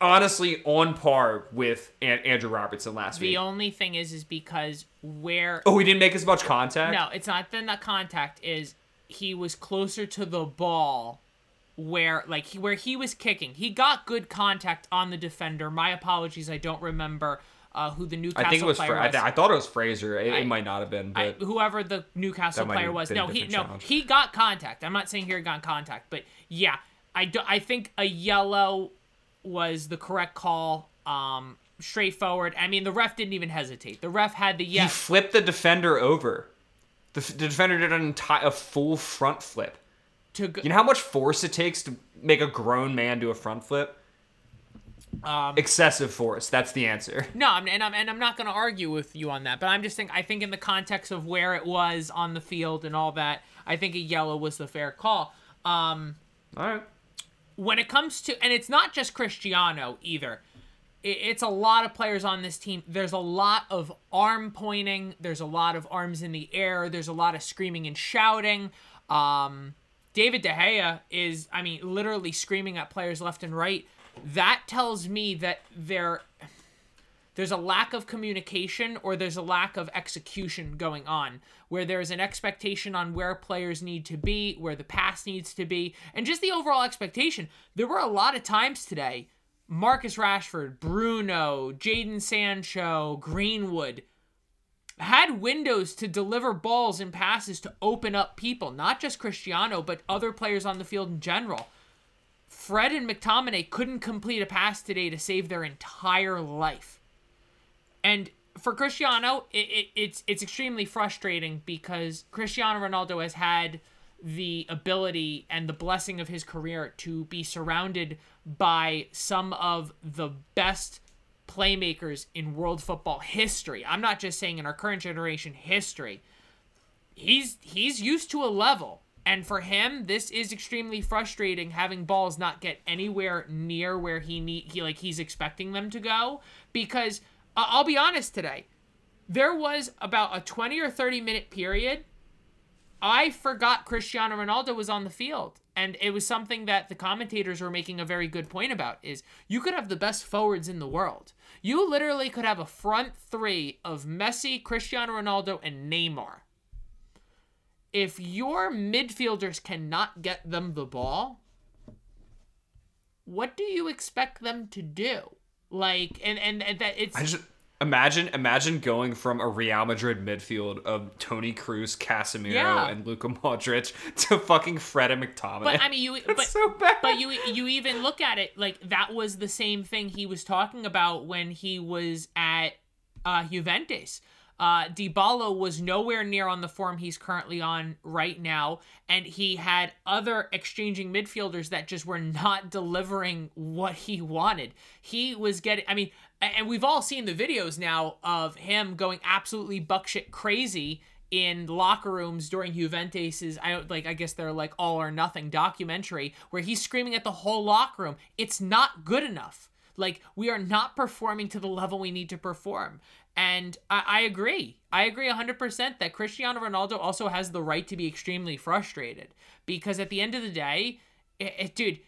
honestly on par with An- Andrew Robertson last the week. The only thing is is because where oh, he didn't make as much contact. no, it's not then the contact is he was closer to the ball where like he, where he was kicking. He got good contact on the defender. My apologies, I don't remember uh, who the Newcastle I think it was. player Fra- I, th- I thought it was Fraser. It, I- it might not have been, I, but whoever the Newcastle player was. No, he no, challenge. he got contact. I'm not saying he got contact, but yeah, I do, I think a yellow was the correct call. Um, straightforward. I mean, the ref didn't even hesitate. The ref had the yellow he flipped the defender over. The, f- the defender did an entire a full front flip. to go, You know how much force it takes to make a grown man do a front flip? Um, Excessive force. That's the answer. No, I'm, and I'm and I'm not going to argue with you on that, but I'm just think I think in the context of where it was on the field and all that, I think a yellow was the fair call. Um, All right. when it comes to and it's not just Cristiano either. It, it's a lot of players on this team. There's a lot of arm pointing. There's a lot of arms in the air. There's a lot of screaming and shouting. Um, David De Gea is, I mean, literally screaming at players left and right. That tells me that there there's a lack of communication or there's a lack of execution going on where there's an expectation on where players need to be where the pass needs to be and just the overall expectation. There were a lot of times today marcus rashford bruno jadon sancho greenwood had windows to deliver balls and passes to open up people not just cristiano but other players on the field in general fred and mctominay couldn't complete a pass today to save their entire life and for Cristiano, it, it, it's it's extremely frustrating because Cristiano Ronaldo has had the ability and the blessing of his career to be surrounded by some of the best playmakers in world football history. I'm not just saying in our current generation history. he's he's used to a level. And for him, this is extremely frustrating having balls not get anywhere near where he need he like he's expecting them to go because uh, I'll be honest today. There was about a 20 or 30 minute period I forgot Cristiano Ronaldo was on the field. And it was something that the commentators were making a very good point about is you could have the best forwards in the world. You literally could have a front three of Messi, Cristiano Ronaldo, and Neymar. If your midfielders cannot get them the ball, what do you expect them to do? Like and and, and that it's I just imagine imagine going from a Real Madrid midfield of Toni Kroos, Casemiro, Yeah. and Luka Modric to fucking Fred and McTominay. But I mean, you. but, so bad. But you you even look at it like that was the same thing he was talking about when he was at uh, Juventus. Uh, Dybala was nowhere near on the form he's currently on right now, and he had other exchanging midfielders that just were not delivering what he wanted. He was getting, I mean, and we've all seen the videos now of him going absolutely buckshit crazy in locker rooms during Juventus's I don't like I guess they're like all or nothing documentary where he's screaming at the whole locker room. It's not good enough. Like we are not performing to the level we need to perform. And I, I agree. I agree 100% that Cristiano Ronaldo also has the right to be extremely frustrated because at the end of the day, it, it- dude,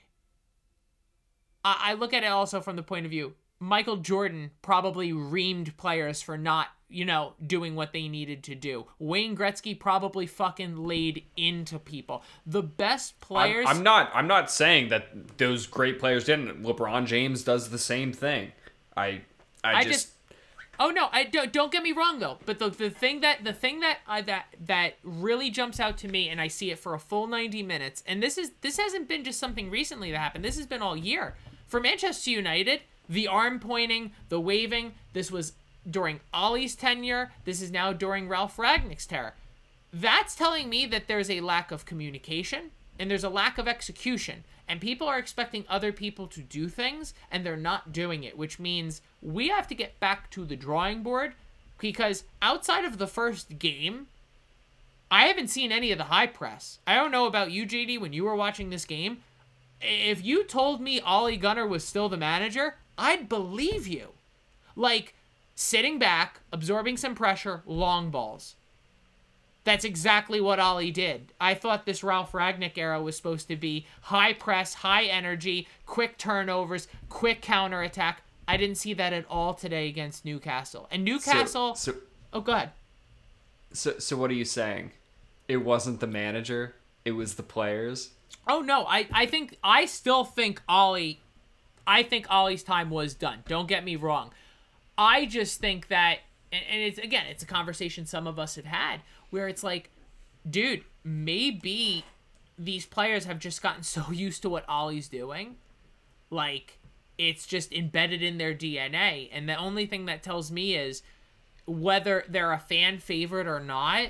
I, I look at it also from the point of view Michael Jordan probably reamed players for not, you know, doing what they needed to do. Wayne Gretzky probably fucking laid into people. The best I'm, players. I'm not. I'm not saying that those great players didn't. LeBron James does the same thing. I. I, I just. just. Oh no! I don't. Don't get me wrong though. But the, the thing that the thing that I that that really jumps out to me, and I see it for a full ninety minutes. And this is this hasn't been just something recently that happened. This has been all year for Manchester United. The arm pointing, the waving. This was during Ollie's tenure. This is now during Ralf Rangnick's tenure. That's telling me that there's a lack of communication and there's a lack of execution. And people are expecting other people to do things and they're not doing it, which means we have to get back to the drawing board because outside of the first game, I haven't seen any of the high press. I don't know about you, JD, when you were watching this game. If you told me Ollie Gunnar was still the manager, I'd believe you. Like, sitting back, absorbing some pressure, long balls. That's exactly what Ollie did. I thought this Ralf Rangnick era was supposed to be high press, high energy, quick turnovers, quick counterattack. I didn't see that at all today against Newcastle. And Newcastle. So, so, oh, go ahead. so, so what are you saying? It wasn't the manager. It was the players. Oh no, I I think I still think Ollie I think Ollie's time was done. Don't get me wrong. I just think that and, and it's again, it's a conversation some of us have had where it's like, dude, maybe these players have just gotten so used to what Ollie's doing. Like it's just embedded in their DNA. And the only thing that tells me is whether they're a fan favorite or not,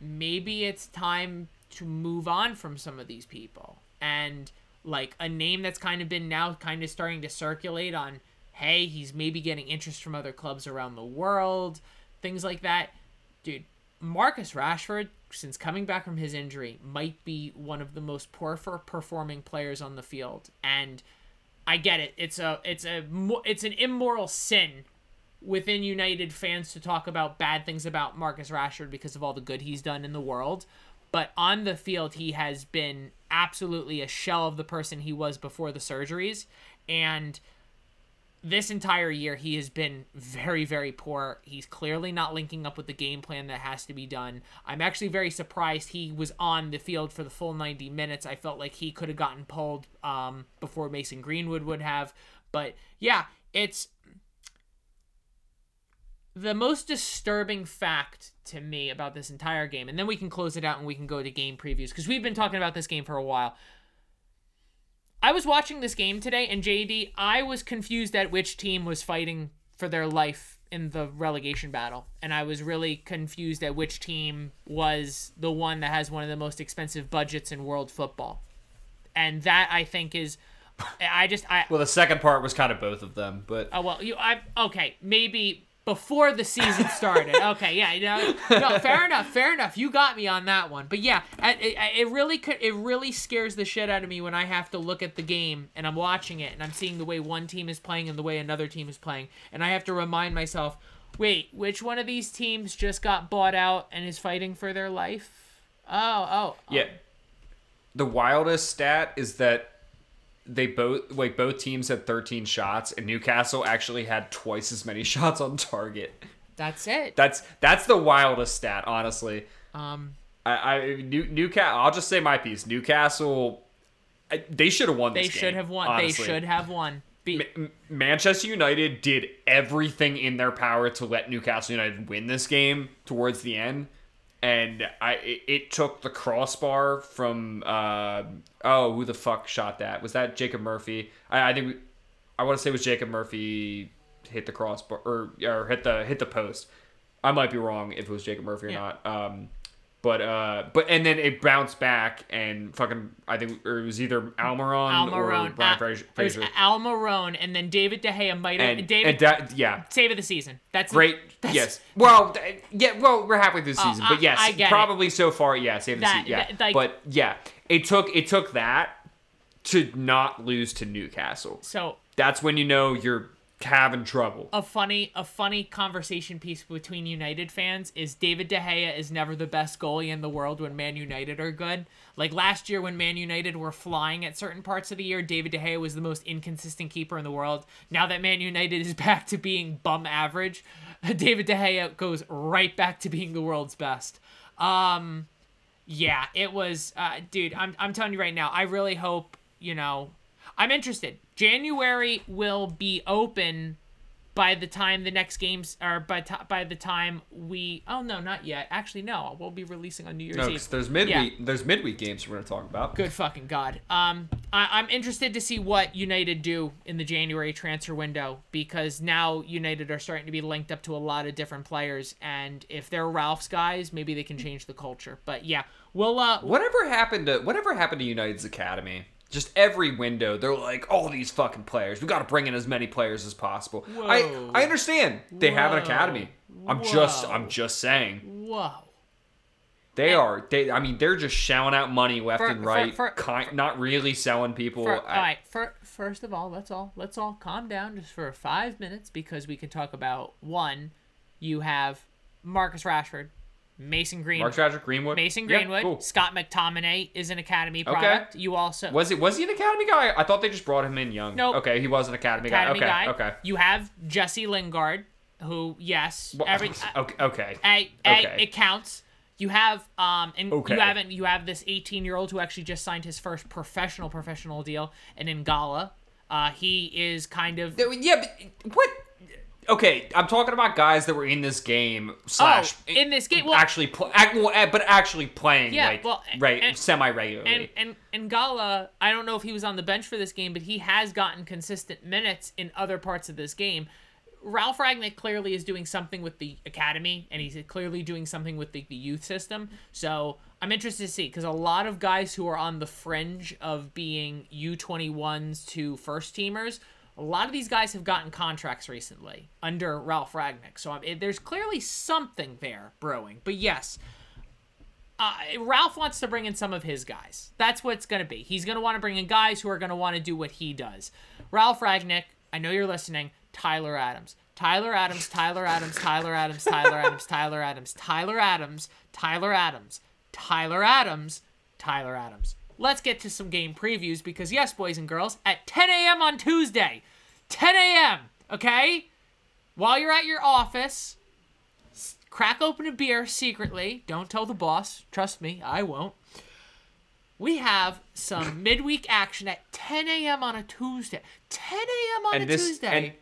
maybe it's time to move on from some of these people. And like a name that's kind of been now kind of starting to circulate on hey, he's maybe getting interest from other clubs around the world, things like that. Dude, Marcus Rashford, since coming back from his injury, might be one of the most poor for performing players on the field. And I get it. It's a it's a it's an immoral sin within United fans to talk about bad things about Marcus Rashford because of all the good he's done in the world. But on the field, he has been absolutely a shell of the person he was before the surgeries. And this entire year, he has been very, very poor. He's clearly not linking up with the game plan that has to be done. I'm actually very surprised he was on the field for the full 90 minutes. I felt like he could have gotten pulled um, before Mason Greenwood would have. But yeah, it's the most disturbing fact to me about this entire game, and then we can close it out and we can go to game previews because we've been talking about this game for a while. I was watching this game today, and JD, I was confused at which team was fighting for their life in the relegation battle, and I was really confused at which team was the one that has one of the most expensive budgets in world football, and that I think is, I just I Well, the second part was kind of both of them, but Oh well, you I okay maybe before the season started. Okay, yeah, you know, no, fair enough, fair enough. You got me on that one. But yeah, it, it, it really could, it really scares the shit out of me when I have to look at the game and I'm watching it and I'm seeing the way one team is playing and the way another team is playing, and I have to remind myself, wait, which one of these teams just got bought out and is fighting for their life? Oh, oh, oh. Yeah. The wildest stat is that they both like both teams had 13 shots and Newcastle actually had twice as many shots on target. that's it. That's that's the wildest stat, honestly. Um, I, I New, Newcastle. I'll just say my piece. Newcastle, I, they should have won. they should game, have won. honestly. They should have won. Be- Manchester United did everything in their power to let Newcastle United win this game towards the end, and I it, it took the crossbar from uh, oh who the fuck shot that was that Jacob Murphy I, I think we, I want to say it was Jacob Murphy hit the crossbar or or hit the hit the post. I might be wrong if it was Jacob Murphy or Yeah. not. Um, but uh, but and then it bounced back and fucking I think or it was either Almiron, or Brian uh, Fraser. it was Almiron, and then David De Gea might have and, David and that, yeah, save of the season. That's great. that's- yes. Well, yeah. Well, we're halfway through the season, I- but yes, I it. probably so far. Yeah, save the season. Yeah, that- like- but yeah, it took it took that to not lose to Newcastle. So That's when you know you're having trouble. a funny a funny conversation piece between United fans is David De Gea is never the best goalie in the world when Man United are good. Like last year when Man United were flying at certain parts of the year, David De Gea was the most inconsistent keeper in the world. Now that Man United is back to being bum average, David De Gea goes right back to being the world's best. Um yeah, it was uh dude, I'm I'm telling you right now, I really hope, you know, I'm interested. January will be open by the time the next games are by t- by the time we oh no not yet actually no we'll be releasing on New Year's No, Eve there's midweek. There's midweek games we're gonna talk about. good fucking god um I- I'm interested to see what United do in the January transfer window because now United are starting to be linked up to a lot of different players and if they're Ralph's guys maybe they can change the culture but yeah we'll uh Whatever happened to whatever happened to United's academy? Just every window, they're like, all these fucking players. We got to bring in as many players as possible. I Whoa. I understand they have an academy. I'm just I'm just saying. whoa They are. They. I mean, they're just shelling out money left For- and right. for- kind, not really selling people. For, I- all right. For, first of all, let's all let's all calm down just for five minutes because we can talk about one. You have Marcus Rashford, Mason Green, Mark Rashford, Greenwood. Mason Yeah, Greenwood, cool. Scott McTominay is an academy product. You also Was it? Was he an academy guy? I thought they just brought him in young. Nope. Okay, he was an academy, academy guy. guy. Okay. Okay. You have Jesse Lingard, who yes, Well, every okay. Okay. Hey, hey, Okay. it counts. You have um and Okay. you haven't you have this 18 year old who actually just signed his first professional professional deal and Elanga. Uh, he is kind of Yeah, but what? Okay, I'm talking about guys that were in this game slash Oh, in this game. Well, actually, pl- act, well, eh, but actually playing Yeah, like well, right semi regularly. and and and Gala, I don't know if he was on the bench for this game, but he has gotten consistent minutes in other parts of this game. Ralf Rangnick clearly is doing something with the academy, and he's clearly doing something with the, the youth system. So I'm interested to see because a lot of guys who are on the fringe of being U21s to first teamers, a lot of these guys have gotten contracts recently under Ralf Rangnick. So it, there's clearly something there brewing. But yes, uh, Ralph wants to bring in some of his guys. That's what it's going to be. He's going to want to bring in guys who are going to want to do what he does. Ralf Rangnick, I know you're listening. Tyler Adams. Tyler Adams, Tyler Adams, Tyler Adams, Tyler Adams, Tyler Adams, Tyler Adams, Tyler Adams, Tyler Adams, Tyler Adams. Let's get to some game previews because, yes, boys and girls, at 10 a.m. on Tuesday, 10 a.m., okay? While you're at your office, crack open a beer secretly. Don't tell the boss. Trust me, I won't. We have some midweek action at 10 a.m. on a Tuesday. 10 a.m. on a this Tuesday. and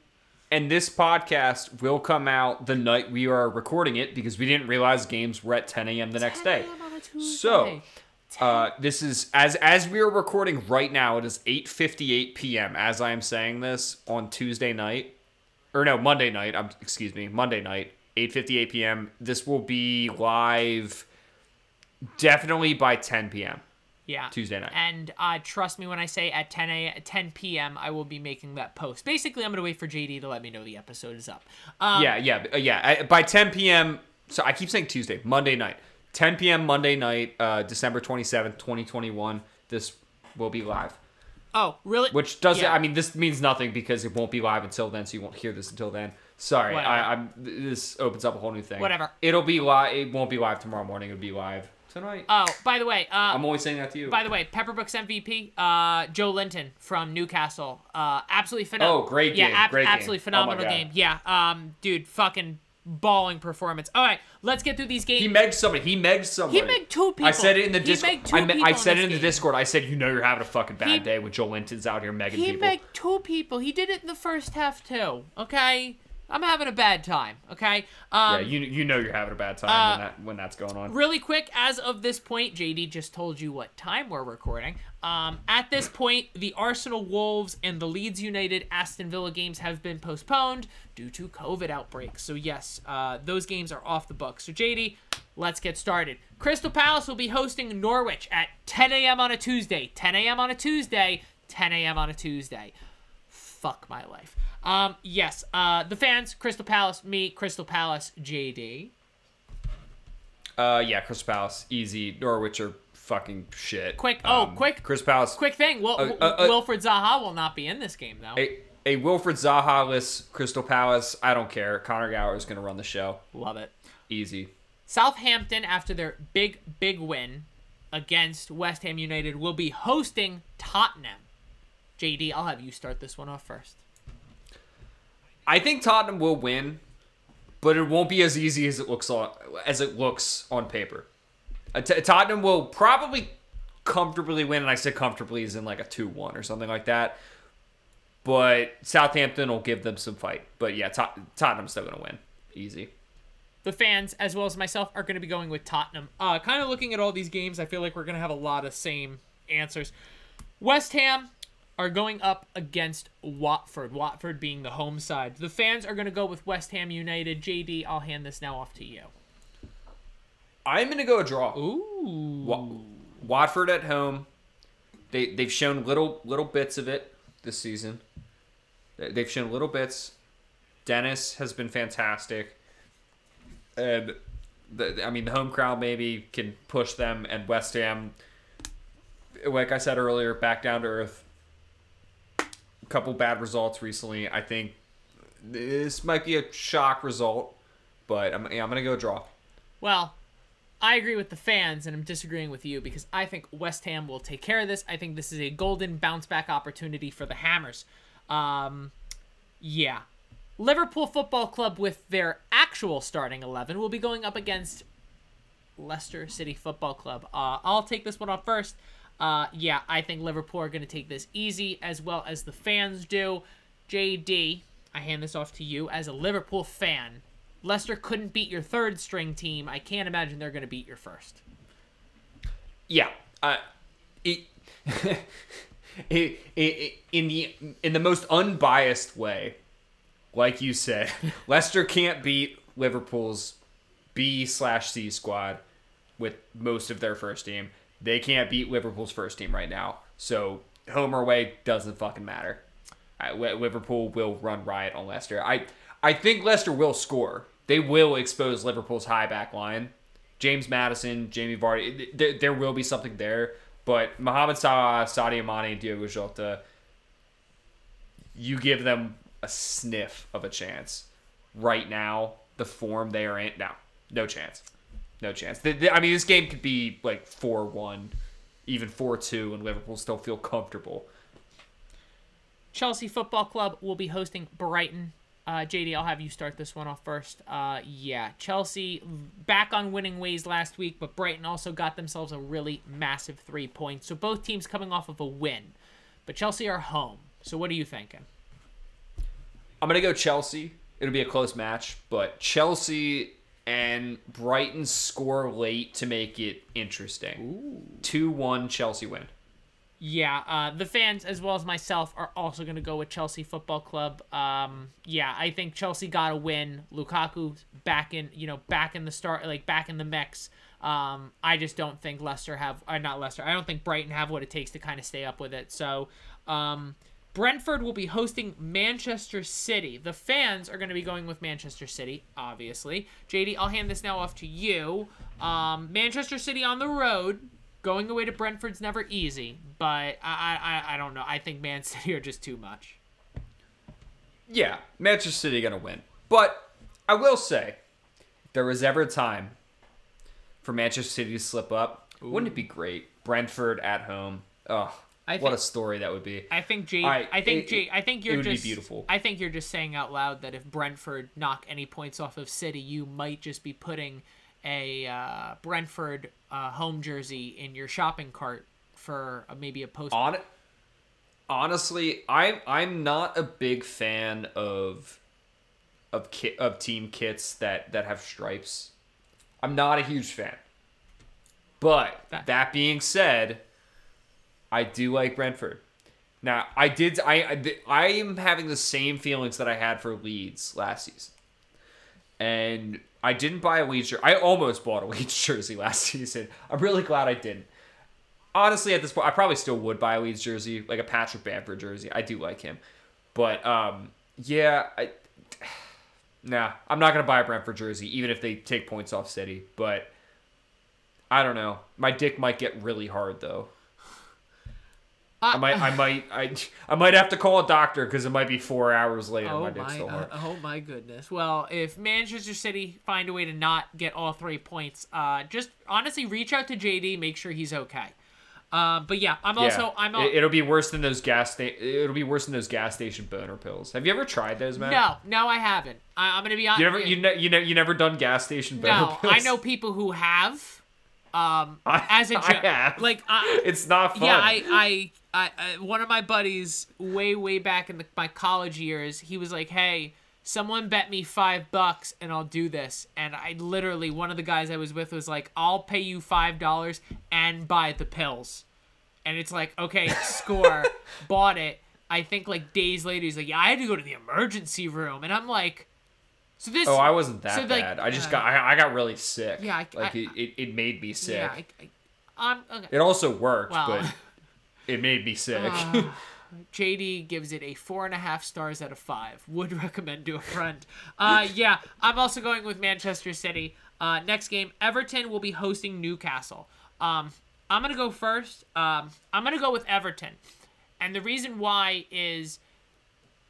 and this podcast will come out the night we are recording it because we didn't realize games were at 10 a.m. the next 10 day. a.m. on a Tuesday. So, uh, this is as as we are recording right now. It is 8:58 p.m. As I am saying this on Tuesday night, or no Monday night. I'm excuse me, Monday night, 8:58 p.m. This will be live, definitely by 10 p.m. Yeah. Tuesday night. And uh, trust me when I say at 10 a 10 p.m. I will be making that post. Basically, I'm gonna wait for JD to let me know the episode is up. Um, yeah, yeah, uh, yeah. I, by 10 p.m. So I keep saying Tuesday, Monday night. 10 p.m. Monday night, uh, December 27th, 2021. This will be live. Oh, really? Which doesn't. Yeah. I mean, this means nothing because it won't be live until then, so you won't hear this until then. Sorry, Whatever. I, I'm. This opens up a whole new thing. Whatever. It'll be live. It won't be live tomorrow morning. It'll be live tonight. Oh, by the way, uh, I'm always saying that to you. by the way, Pepper Brooks MVP, uh, Joelinton from Newcastle, uh, absolutely phenomenal. Oh, great yeah, game, ab- great absolutely Oh my phenomenal God. game. Yeah, um, dude, fucking balling performance. All right, let's get through these games. he megged somebody. He megged somebody. He megged two people. I said it in the Discord. I, me- I said this it in the game. Discord. I said, you know, you're having a fucking bad He- day when Joelinton's out here megging He people. megged two people. He did it in the first half too. Okay, I'm having a bad time. Okay. Um, yeah, you you know you're having a bad time uh, when that when that's going on. Really quick, as of this point, JD just told you what time we're recording. Um, at this point, the Arsenal Wolves and the Leeds United Aston Villa games have been postponed due to COVID outbreaks. So, yes, uh, those games are off the books. So, JD, let's get started. Crystal Palace will be hosting Norwich at 10 a.m. on a Tuesday. 10 a.m. on a Tuesday. 10 a.m. on a Tuesday. Fuck my life. Um, yes, uh, the fans, Crystal Palace, me, Crystal Palace, JD. Uh, yeah, Crystal Palace, easy. Norwich are fucking shit. Quick- oh, Um, quick- Crystal Palace, Quick thing, Wil- Uh, uh, uh, Wilfried Zaha will not be in this game though. a a Wilfried Zaha-less Crystal Palace. I don't care. Connor Gower is gonna run the show. Love it. Easy. Southampton, after their big big win against West Ham United, will be hosting Tottenham. JD, I'll have you start this one off first. I think Tottenham will win, but it won't be as easy as it looks on as it looks on paper. Tottenham will probably comfortably win, and I say comfortably is in like a two-one or something like that. But Southampton will give them some fight. But yeah, Tot- Tottenham's still gonna win, easy. The fans, as well as myself, are going to be going with Tottenham. Uh, kind of looking at all these games, I feel like we're going to have a lot of same answers. West Ham are going up against Watford. Watford being the home side. The fans are going to go with West Ham United. JD, I'll hand this now off to you. I'm gonna go a draw. Ooh. Wa- Watford at home. They they've shown little little bits of it this season. They- They've shown little bits. Dennis has been fantastic, and the, I mean the home crowd maybe can push them. And West Ham, like I said earlier, back down to earth. Couple bad results recently. I think this might be a shock result, but I'm yeah, I'm gonna go draw. Well, I agree with the fans, and I'm disagreeing with you because I think West Ham will take care of this. I think this is a golden bounce back opportunity for the Hammers. Um, yeah. Liverpool Football Club, with their actual starting 11, will be going up against Leicester City Football Club. Uh, I'll take this one off first. Uh, yeah, I think Liverpool are going to take this easy as well as the fans do. JD, I hand this off to you as a Liverpool fan. Leicester couldn't beat your third string team. I can't imagine they're going to beat your first. Yeah. Uh, it, it, it, in the in the most unbiased way, like you said, Leicester can't beat Liverpool's B slash C squad with most of their first team. They can't beat Liverpool's first team right now. So home or away doesn't fucking matter. Liverpool will run riot on Leicester. I I think Leicester will score. They will expose Liverpool's high back line. James Maddison, Jamie Vardy, there, there will be something there. But Mohamed Salah, Sadio Mane, Diogo Jota, you give them a sniff of a chance. Right now, the form they are in, no, no chance. No chance. The- the- I mean, this game could be like 4 1, even 4 2, and Liverpool still feel comfortable. Chelsea Football Club will be hosting Brighton. Uh, JD, I'll have you start this one off first. Uh, yeah, Chelsea back on winning ways last week, but Brighton also got themselves a really massive three points. So both teams coming off of a win, but Chelsea are home. So what are you thinking? I'm gonna go Chelsea. It'll be a close match, but Chelsea and Brighton score late to make it interesting. Two one Chelsea win. Yeah, uh, the fans as well as myself are also going to go with Chelsea Football Club. Um, yeah, I think Chelsea got a win. Lukaku back in, you know, back in the start, like back in the mix. Um, I just don't think Leicester have, or not Leicester. I don't think Brighton have what it takes to kind of stay up with it. So, um, Brentford will be hosting Manchester City. The fans are going to be going with Manchester City, obviously. JD, I'll hand this now off to you. Um, Manchester City on the road. Going away to Brentford's never easy, but I, I, I don't know. I think Man City are just too much. Yeah, Manchester City gonna win. But I will say, if there was ever a time for Manchester City to slip up, wouldn't it be great? Brentford at home. Oh, I what think- a story that would be. I think Jay. I- I think it- Jay. I think you're just beautiful. I think you're just saying out loud that if Brentford knock any points off of City, you might just be putting a uh, Brentford uh, home jersey in your shopping cart for uh, maybe a post. On honestly, I'm I'm not a big fan of of kit of team kits that that have stripes. I'm not a huge fan. But That- that being said, I do like Brentford. Now, I did I I, am having the same feelings that I had for Leeds last season. And I didn't buy a Leeds jersey. I almost bought a Leeds jersey last season. I'm really glad I didn't honestly at this point i probably still would buy a leeds jersey like a patrick bamford jersey i do like him but um yeah i nah i'm not gonna buy a brentford jersey even if they take points off city but i don't know my dick might get really hard though i might i might i, I might have to call a doctor because it might be four hours later Oh my my! Uh, oh my goodness. Well, if Manchester City find a way to not get all three points, uh, just honestly reach out to JD, make sure he's okay. Um, but yeah, I'm also yeah, I'm al- it, it'll be worse than those gas sta- it'll be worse than those gas station boner pills have you ever tried those man no, no, I haven't. I, I'm gonna be honest. you never you, ne- you, ne- you never done gas station boner No, pills I know people who have. Um, I- as a I jo- have. like, I, It's not fun. yeah, I, I, I, I, one of my buddies, way, way back in the, my college years, he was like, "Hey, someone bet me five bucks, and I'll do this." And I literally, one of the guys I was with was like, "I'll pay you five dollars and buy the pills." And it's like, okay, score, bought it. I think like days later, he's like, "Yeah, I had to go to the emergency room," and I'm like. So this. oh, I wasn't that so, like, bad. I just uh, got I, I got really sick. Yeah, I- like I- it, it, it made me sick. Yeah, I, I, I'm okay. it also worked, Well- but it made me sick. JD gives it a four and a half stars out of five. Would recommend to a friend. Uh, yeah, I'm also going with Manchester City. Uh, next game, Everton will be hosting Newcastle. Um, I'm gonna go first. Um, I'm gonna go with Everton, and the reason why is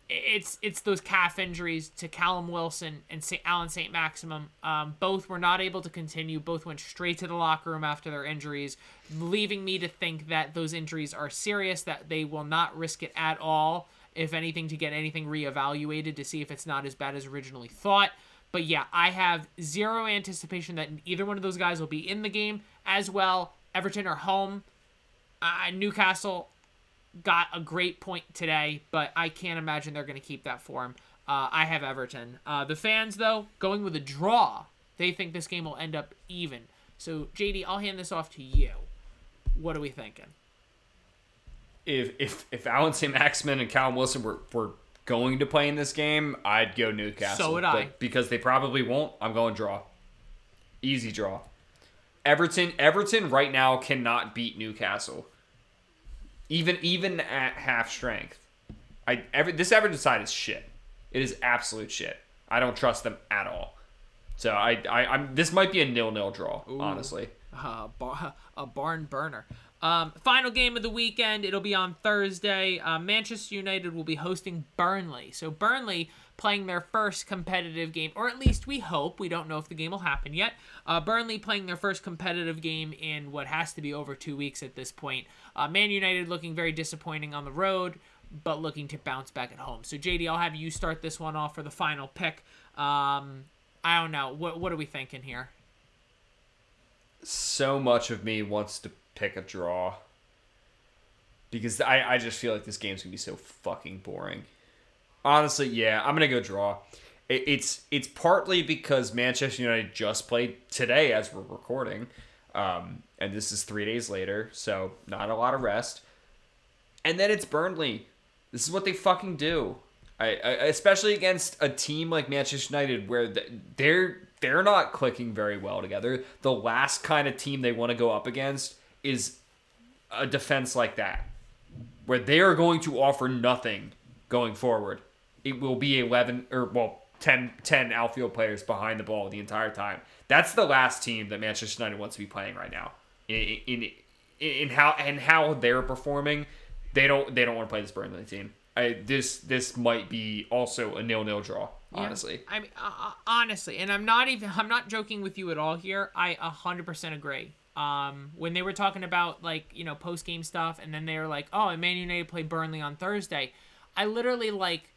it's it's those calf injuries to Callum Wilson and St. Alan St. Maximin. Um, both were not able to continue. Both went straight to the locker room after their injuries, leaving me to think that those injuries are serious. That they will not risk it at all, if anything, to get anything reevaluated to see if it's not as bad as originally thought. But yeah, I have zero anticipation that either one of those guys will be in the game as well. Everton are home. Uh, Newcastle got a great point today, but I can't imagine they're going to keep that form. Uh, I have Everton. Uh, the fans, though, going with a draw. They think this game will end up even. So, JD, I'll hand this off to you. What are we thinking? if if if Alan St. Maximin and Callum Wilson were, were going to play in this game, I'd go Newcastle. So would But I. because they probably won't, I'm going draw. Easy draw. Everton Everton right now cannot beat Newcastle. Even even at half strength. I every this Everton side is shit. It is absolute shit. I don't trust them at all. So I, I I'm this might be a nil nil draw, honestly. Uh, bar- a barn burner. Um, final game of the weekend. It'll be on Thursday. Uh, Manchester United will be hosting Burnley. So Burnley playing their first competitive game, or at least we hope. We don't know if the game will happen yet. Uh, Burnley playing their first competitive game in what has to be over two weeks at this point. Uh, Man United looking very disappointing on the road, but looking to bounce back at home. So JD, I'll have you start this one off for the final pick. Um, I don't know. What what are we thinking here? So much of me wants to pick a draw because I, I just feel like this game's gonna be so fucking boring. Honestly, yeah, I'm gonna go draw. It, it's it's partly because Manchester United just played today as we're recording, um, and this is three days later, so not a lot of rest. And then it's Burnley. This is what they fucking do. I, I especially against a team like Manchester United where they're they're not clicking very well together. The last kind of team they want to go up against is a defense like that, where they are going to offer nothing going forward. It will be 11 or well 10, 10 outfield players behind the ball the entire time. That's the last team that Manchester United wants to be playing right now. In in, in how and how they're performing, they don't they don't want to play this Burnley team. I, this this might be also a nil nil draw. Honestly, yeah. I mean, uh, uh, honestly, and I'm not even I'm not joking with you at all here. I 100% agree. Um, when they were talking about like you know post game stuff, and then they were like, "Oh, and Man United play Burnley on Thursday," I literally like,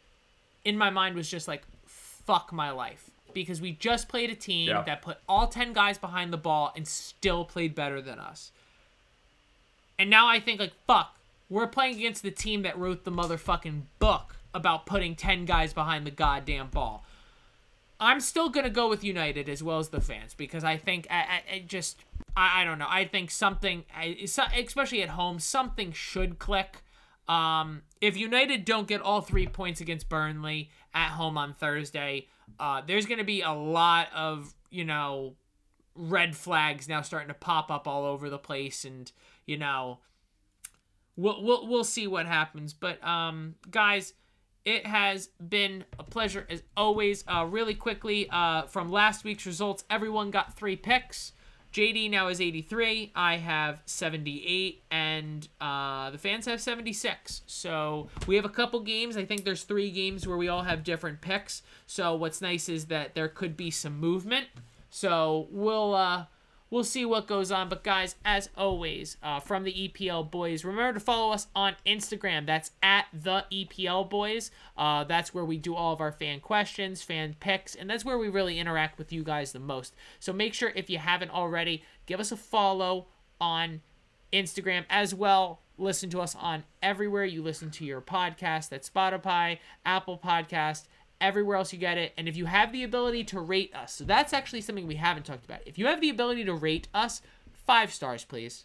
in my mind was just like, "Fuck my life," because we just played a team yeah. that put all ten guys behind the ball and still played better than us. And now I think like, fuck, we're playing against the team that wrote the motherfucking book about putting 10 guys behind the goddamn ball. I'm still going to go with United as well as the fans because I think I, I, I just I, I, don't know. I think something especially at home something should click. Um, if United don't get all 3 points against Burnley at home on Thursday, uh, there's going to be a lot of, you know, red flags now starting to pop up all over the place and, you know, we'll we'll we'll see what happens. But um, guys, it has been a pleasure as always. Uh, really quickly, uh, from last week's results, everyone got three picks. JD now is 83. I have 78, and uh, the fans have 76. So we have a couple games. I think there's three games where we all have different picks. So what's nice is that there could be some movement. So we'll uh, we'll see what goes on. But guys, as always, uh, from the EPL boys, remember to follow us on Instagram. That's at the EPL boys. Uh, that's where we do all of our fan questions, fan picks, and that's where we really interact with you guys the most. So make sure if you haven't already, give us a follow on Instagram as well. Listen to us on everywhere you listen to your podcast. That's Spotify, Apple Podcast everywhere else you get it. And if you have the ability to rate us, so that's actually something we haven't talked about. If you have the ability to rate us, five stars, please.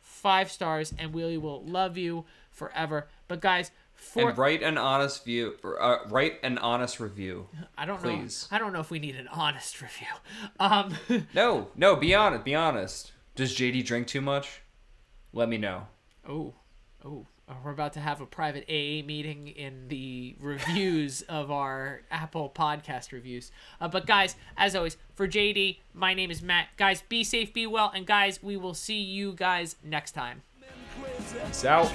Five stars, and we will love you forever. But guys, for and write an honest view. Uh, write an honest review. I don't please. know. I don't know if we need an honest review. Um. no, no. Be honest. Be honest. Does JD drink too much? Let me know. Oh, oh. Uh, we're about to have a private AA meeting in the reviews of our Apple podcast reviews. Uh, but guys, as always, for JD, my name is Matt. Guys, be safe, be well, and guys, we will see you guys next time. Peace out.